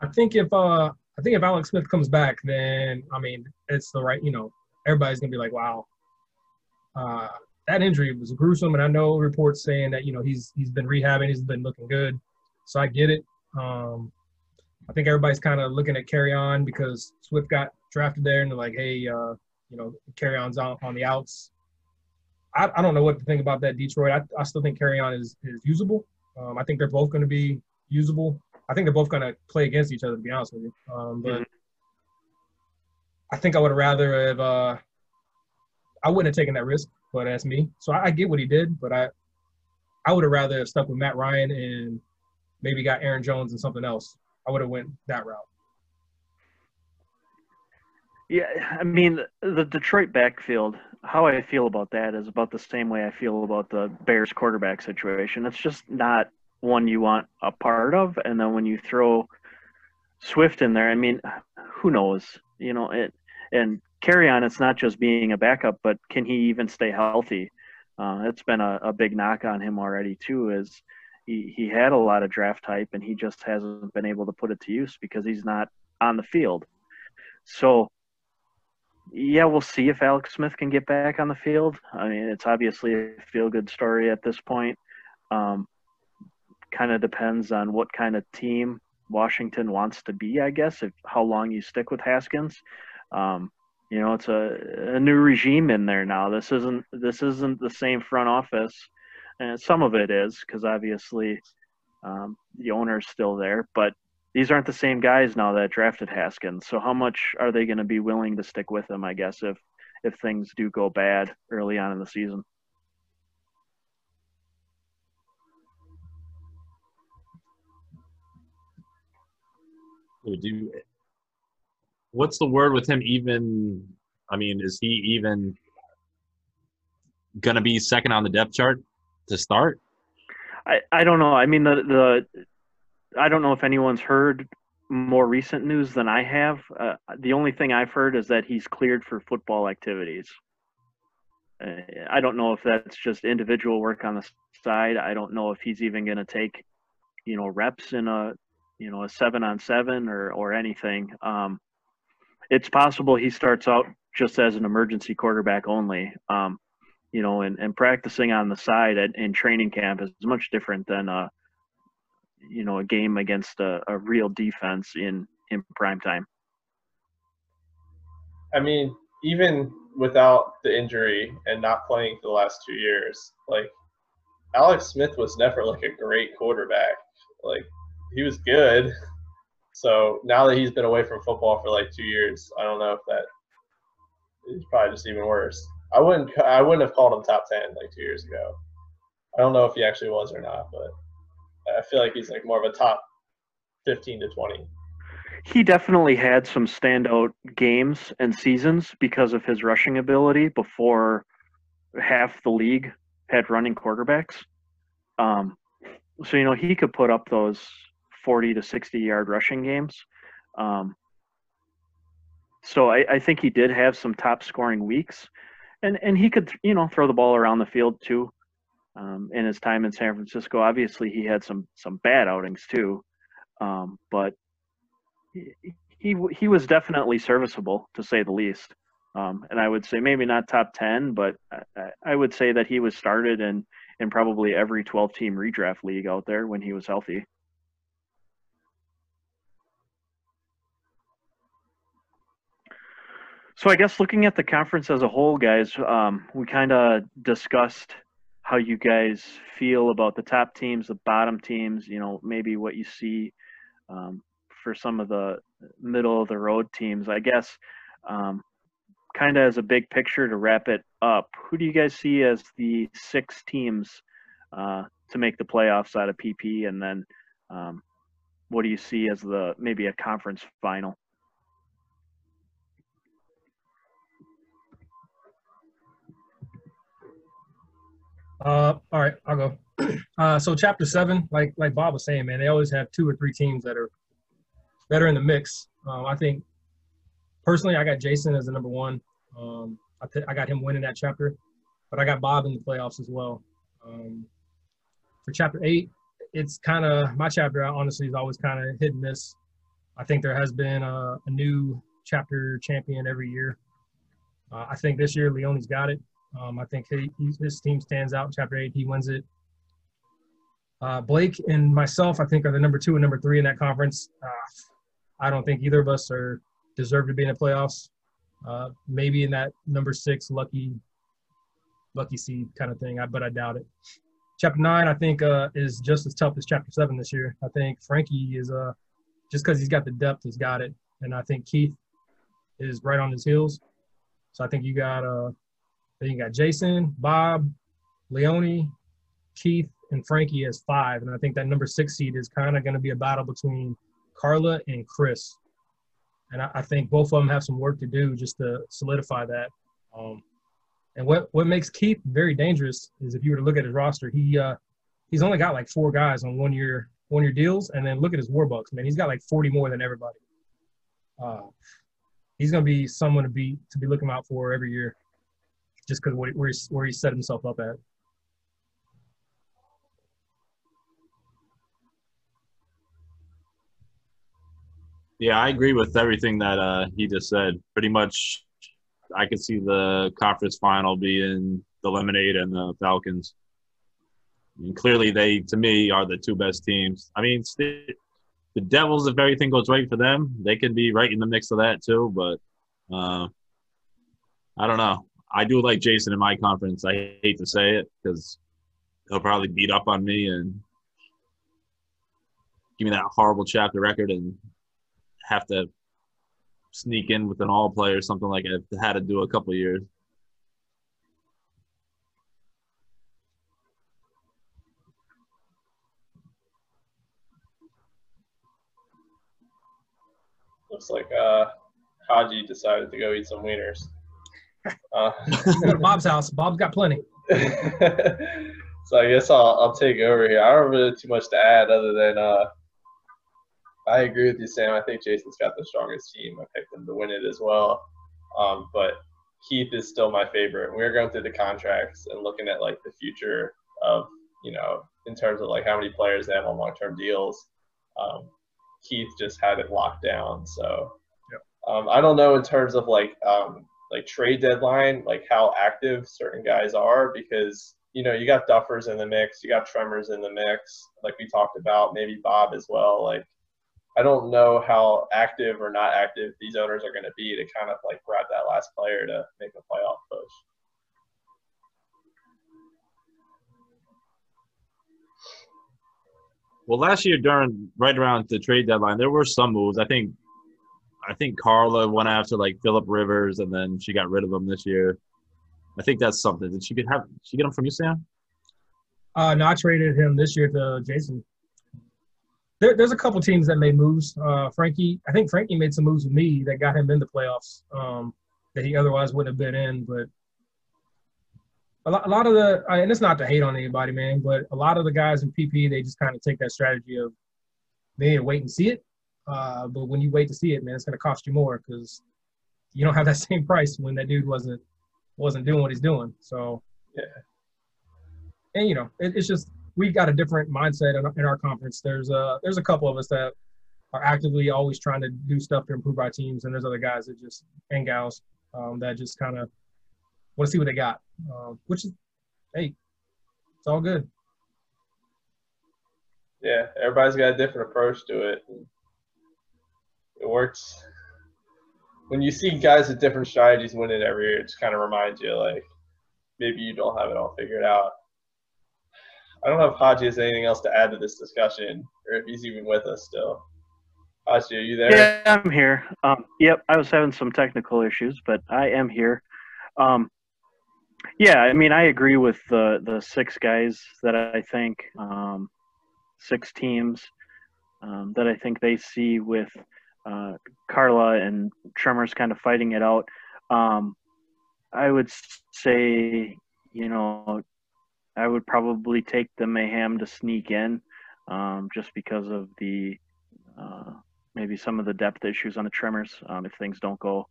I think if uh I think if Alex Smith comes back, then I mean it's the right you know everybody's gonna be like wow, uh that injury was gruesome, and I know reports saying that you know he's he's been rehabbing, he's been looking good, so I get it. Um, I think everybody's kind of looking at Kerryon because Swift got drafted there, and they're like, hey, uh, you know, Kerryon's on on the outs. I, I don't know what to think about that Detroit. I, I still think Kerryon is is usable. Um, I think they're both going to be usable. I think they're both going to play against each other, to be honest with you. Um, but Mhm. I think I would rather have. Uh, I wouldn't have taken that risk, but that's me. So I, I get what he did, but I, I would have rather have stuck with Matt Ryan and maybe got Aaron Jones and something else. I would have went that route. Yeah, I mean the Detroit backfield. How I feel about that is about the same way I feel about the Bears quarterback situation. It's just not one you want a part of. And then when you throw Swift in there, I mean, who knows? You know, it and Kerryon. It's not just being a backup, but can he even stay healthy? Uh, it's been a, a big knock on him already too. Is he, he had a lot of draft type and he just hasn't been able to put it to use because he's not on the field. So yeah, we'll see if Alex Smith can get back on the field. I mean, it's obviously a feel good story at this point. Um, kind of depends on what kind of team Washington wants to be, I guess, if how long you stick with Haskins. Um, you know, it's a, a new regime in there now. This isn't this isn't the same front office, and some of it is because obviously um, the owner's still there, but these aren't the same guys now that drafted Haskins. So how much are they going to be willing to stick with him? I guess if if things do go bad early on in the season. You? What's the word with him? Even, I mean, is he even gonna be second on the depth chart to start? I, I don't know. I mean the the I don't know if anyone's heard more recent news than I have. Uh, the only thing I've heard is that he's cleared for football activities. Uh, I don't know if that's just individual work on the side. I don't know if he's even going to take, you know, reps in a, you know, a seven on seven or or anything. Um, it's possible he starts out just as an emergency quarterback only. Um, you know, and, and practicing on the side at, in training camp is much different than a, you know, a game against a, a real defense in in prime time. I mean, even without the injury and not playing for the last two years, like Alex Smith was never like a great quarterback. Like he was good. So now that he's been away from football for like two years, I don't know if that is probably just even worse. I wouldn't I wouldn't have called him top ten like two years ago. I don't know if he actually was or not, but I feel like he's like more of a top fifteen to twenty. He definitely had some standout games and seasons because of his rushing ability before half the league had running quarterbacks. Um, so you know he could put up those forty to sixty yard rushing games. Um, so I, I think he did have some top scoring weeks, and and he could you know throw the ball around the field too. Um, in his time in San Francisco, obviously he had some some bad outings too, um, but he, he he was definitely serviceable to say the least. Um, and I would say maybe not top ten, but I, I would say that he was started in in probably every 12 team redraft league out there when he was healthy. So I guess looking at the conference as a whole, guys, um, we kind of discussed how you guys feel about the top teams, the bottom teams. You know, maybe what you see um, for some of the middle of the road teams. I guess um, kind of as a big picture to wrap it up, who do you guys see as the six teams uh, to make the playoffs out of PP, and then um, what do you see as the maybe a conference final? Uh, all right, I'll go. Uh, so chapter seven, like like Bob was saying, man, they always have two or three teams that are that are in the mix. Um, I think personally, I got Jason as the number one. Um, I, th- I got him winning that chapter, but I got Bob in the playoffs as well. Um, for chapter eight, it's kind of my chapter. Honestly, is always kind of hit and miss. I think there has been a, a new chapter champion every year. Uh, I think this year Leone's got it. Um, I think he, his team stands out chapter eight. He wins it. Uh, Blake and myself, I think, are the number two and number three in that conference. Uh, I don't think either of us are deserve to be in the playoffs. Uh, maybe in that number six lucky lucky seed kind of thing, I, but I doubt it. Chapter nine, I think, uh, is just as tough as chapter seven this year. I think Frankie is uh, just because he's got the depth, he's got it, and I think Keith is right on his heels. So I think you got uh, then you got Jason, Bob, Leone, Keith, and Frankie as five, and I think that number six seed is kind of going to be a battle between Carla and Chris. And I, I, think both of them have some work to do just to solidify that. Um, and what what makes Keith very dangerous is if you were to look at his roster, he uh, he's only got like four guys on one year one year deals, and then look at his war Warbucks, man, he's got like 40 more than everybody. Uh, he's going to be someone to be to be looking out for every year, just because where he's where he set himself up at. Yeah, I agree with everything that uh, he just said. Pretty much, I could see the conference final being the Lemonade and the Falcons. Mean, clearly, they to me are the two best teams. I mean, the Devils, if everything goes right for them, they can be right in the mix of that too. But uh, I don't know. I do like Jason in my conference. I hate to say it because he'll probably beat up on me and give me that horrible chapter record and have to sneak in with an all play or something like I've had to do a couple years. Looks like uh, Haji decided to go eat some wieners. Uh, Bob's house. Bob's got plenty. so I guess I'll, I'll take over here. I don't really too much to add other than uh, I agree with you, Sam. I think Jason's got the strongest team. I picked them to win it as well. Um, but Keith is still my favorite. We are going through the contracts and looking at like the future of, you know, in terms of like how many players they have on long term deals. Um, Keith just had it locked down. So yep. um, I don't know in terms of like um, like trade deadline, like how active certain guys are because you know you got Duffers in the mix, you got Tremors in the mix, like we talked about, maybe Bob as well. Like I don't know how active or not active these owners are going to be to kind of like grab that last player to make a playoff push. Well, last year during right around the trade deadline, there were some moves. I think, I think Carla went after like Philip Rivers, and then she got rid of him this year. I think that's something. Did she get have she get him from you, Sam? Uh, no, I traded him this year to Jason. There, there's a couple teams that made moves. Uh, Frankie, I think Frankie made some moves with me that got him in the playoffs um, that he otherwise wouldn't have been in. But a lot, a lot of the, and it's not to hate on anybody, man, but a lot of the guys in PP, they just kind of take that strategy of they wait and see it. Uh, but when you wait to see it, man, it's going to cost you more because you don't have that same price when that dude wasn't wasn't doing what he's doing. So Yeah. and you know, it, it's just we've got a different mindset in our, in our conference. There's a there's a couple of us that are actively always trying to do stuff to improve our teams, and there's other guys that just and gals um, that just kind of want to see what they got, um, which is hey, it's all good. Yeah, everybody's got a different approach to it. It works. When you see guys with different strategies winning every year, it just kind of reminds you, like, maybe you don't have it all figured out. I don't know if Haji has anything else to add to this discussion, or if he's even with us still. Haji, are you there? Yeah, I'm here. Um, yep, I was having some technical issues, but I am here. Um, yeah, I mean, I agree with the the six guys that I think um, six teams um, that I think they see with uh, Carla and Tremors kind of fighting it out. Um, I would say, you know, I would probably take the Mayhem to sneak in, um, just because of the uh, maybe some of the depth issues on the Tremors um, if things don't go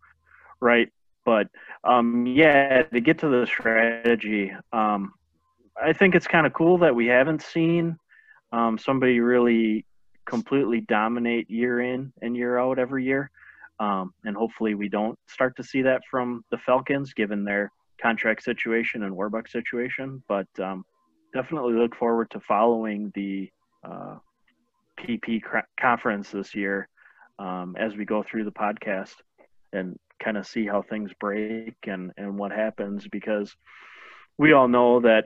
right. But um, yeah, to get to the strategy, um, I think it's kind of cool that we haven't seen um, somebody really completely dominate year in and year out every year. Um, and hopefully we don't start to see that from the Falcons given their contract situation and Warbuck situation. But um, definitely look forward to following the uh, PP conference this year um, as we go through the podcast and kind of see how things break and, and what happens because we all know that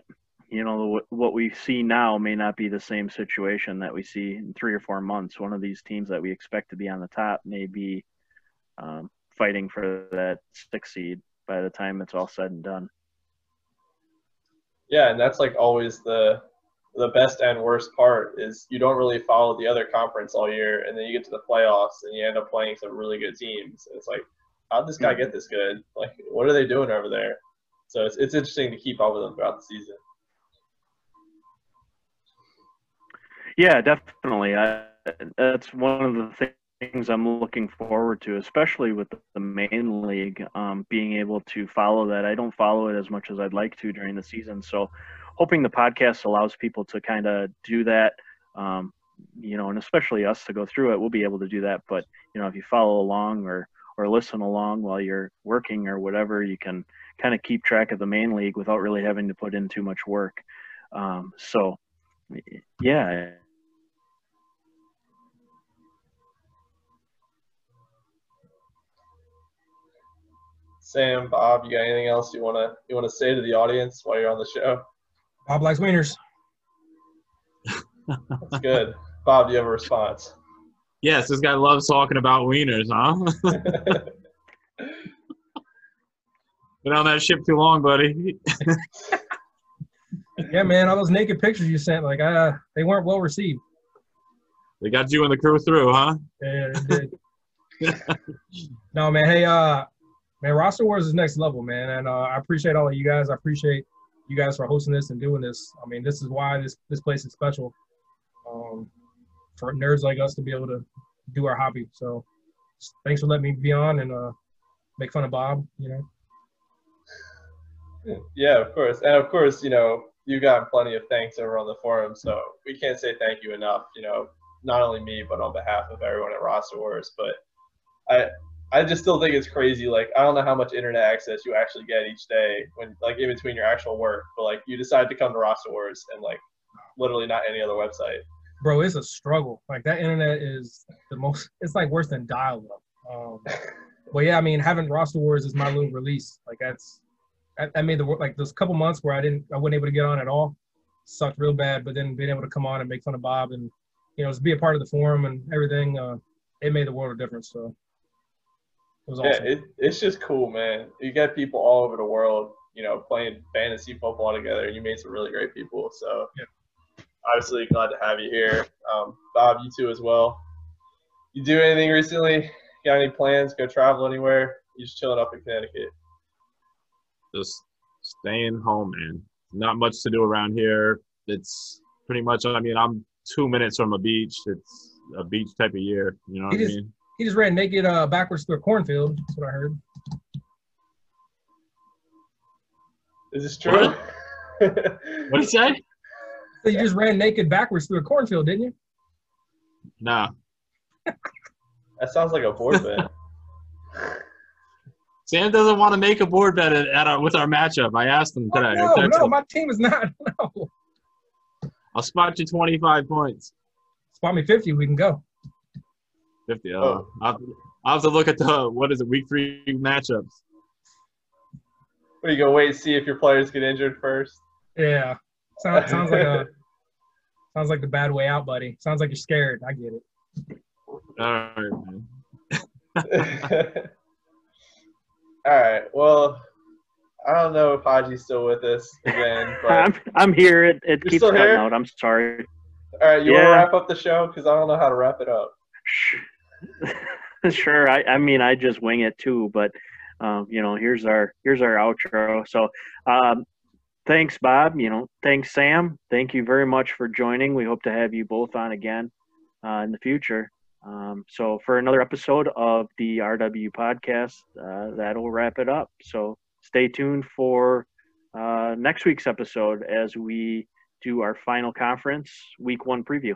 you know what we see now may not be the same situation that we see in three or four months one of these teams that we expect to be on the top may be um, fighting for that six seed by the time it's all said and done Yeah, and that's like always the the best and worst part is you don't really follow the other conference all year, and then you get to the playoffs and you end up playing some really good teams. And it's like, how'd this guy get this good? Like, what are they doing over there? So it's it's interesting to keep up with them throughout the season. Yeah, definitely. I, that's one of the things I'm looking forward to, especially with the main league, um, being able to follow that. I don't follow it as much as I'd like to during the season. So, hoping the podcast allows people to kind of do that, um, you know, and especially us to go through it, we'll be able to do that. But, you know, if you follow along or, or listen along while you're working or whatever, you can kind of keep track of the main league without really having to put in too much work. Um, so, yeah, Sam, Bob, you got anything else you wanna you wanna say to the audience while you're on the show? Bob likes wieners. That's good. Bob, do you have a response? Yes, this guy loves talking about wieners, huh? Been on that ship too long, buddy. Yeah, man, all those naked pictures you sent, like, uh, they weren't well received. They got you and the crew through, huh? Yeah, it did. no, man. Hey, uh, man, roster wars is next level, man, and uh, I appreciate all of you guys. I appreciate you guys for hosting this and doing this. I mean, this is why this this place is special. Um, for nerds like us to be able to do our hobby. So, thanks for letting me be on and uh, make fun of Bob. You know. Yeah, of course, and of course, you know, you got plenty of thanks over on the forum, so we can't say thank you enough. You know, not only me, but on behalf of everyone at Roster Wars. But I, I just still think it's crazy. Like, I don't know how much internet access you actually get each day when, like, in between your actual work. But like, you decide to come to Roster Wars and like, literally not any other website. Bro, it's a struggle. Like that internet is the most. It's like worse than dial-up. Um, but yeah, I mean, having roster wars is my little release. Like that's, I, I made the like those couple months where I didn't, I wasn't able to get on at all, sucked real bad. But then being able to come on and make fun of Bob and you know, just be a part of the forum and everything, uh, it made the world a difference. So it was awesome. Yeah, it, it's just cool, man. You got people all over the world, you know, playing fantasy football together. and You made some really great people. So, Yeah. obviously, glad to have you here. Um, Bob, you too as well. You do anything recently? Got any plans? Go travel anywhere? You just chilling up in Connecticut? Just staying home, man. Not much to do around here. It's pretty much. I mean, I'm two minutes from a beach. It's a beach type of year. You know what It I is- mean? He just ran naked uh, backwards through a cornfield. That's what I heard. Is this true? What did he say? So you just ran naked backwards through a cornfield, didn't you? Nah. that sounds like a board bet. Sam doesn't want to make a board bet at, at our, with our matchup. I asked him Oh, today. I no, no, him. my team is not. No. I'll spot you 25 points. Spot me 50, we can go. 50. Oh. Oh. I'll, have to- I'll have to look at the, what is it, week three matchups. What, you go wait and see if your players get injured first? Yeah. Sounds, sounds like a sounds like the bad way out, buddy. Sounds like you're scared. I get it. All right, man. All right. Well, I don't know if Haji's still with us again, but I'm I'm here. It, it keeps still cutting out. I'm sorry. all right. You want to wrap up the show because I don't know how to wrap it up. sure. I, I mean, I just wing it too, but um, you know, here's our here's our outro. So, um, thanks, Bob. You know, thanks, Sam. Thank you very much for joining. We hope to have you both on again uh, in the future. Um, so, for another episode of the RW podcast, uh, that'll wrap it up. So, stay tuned for uh, next week's episode as we do our final conference week one preview.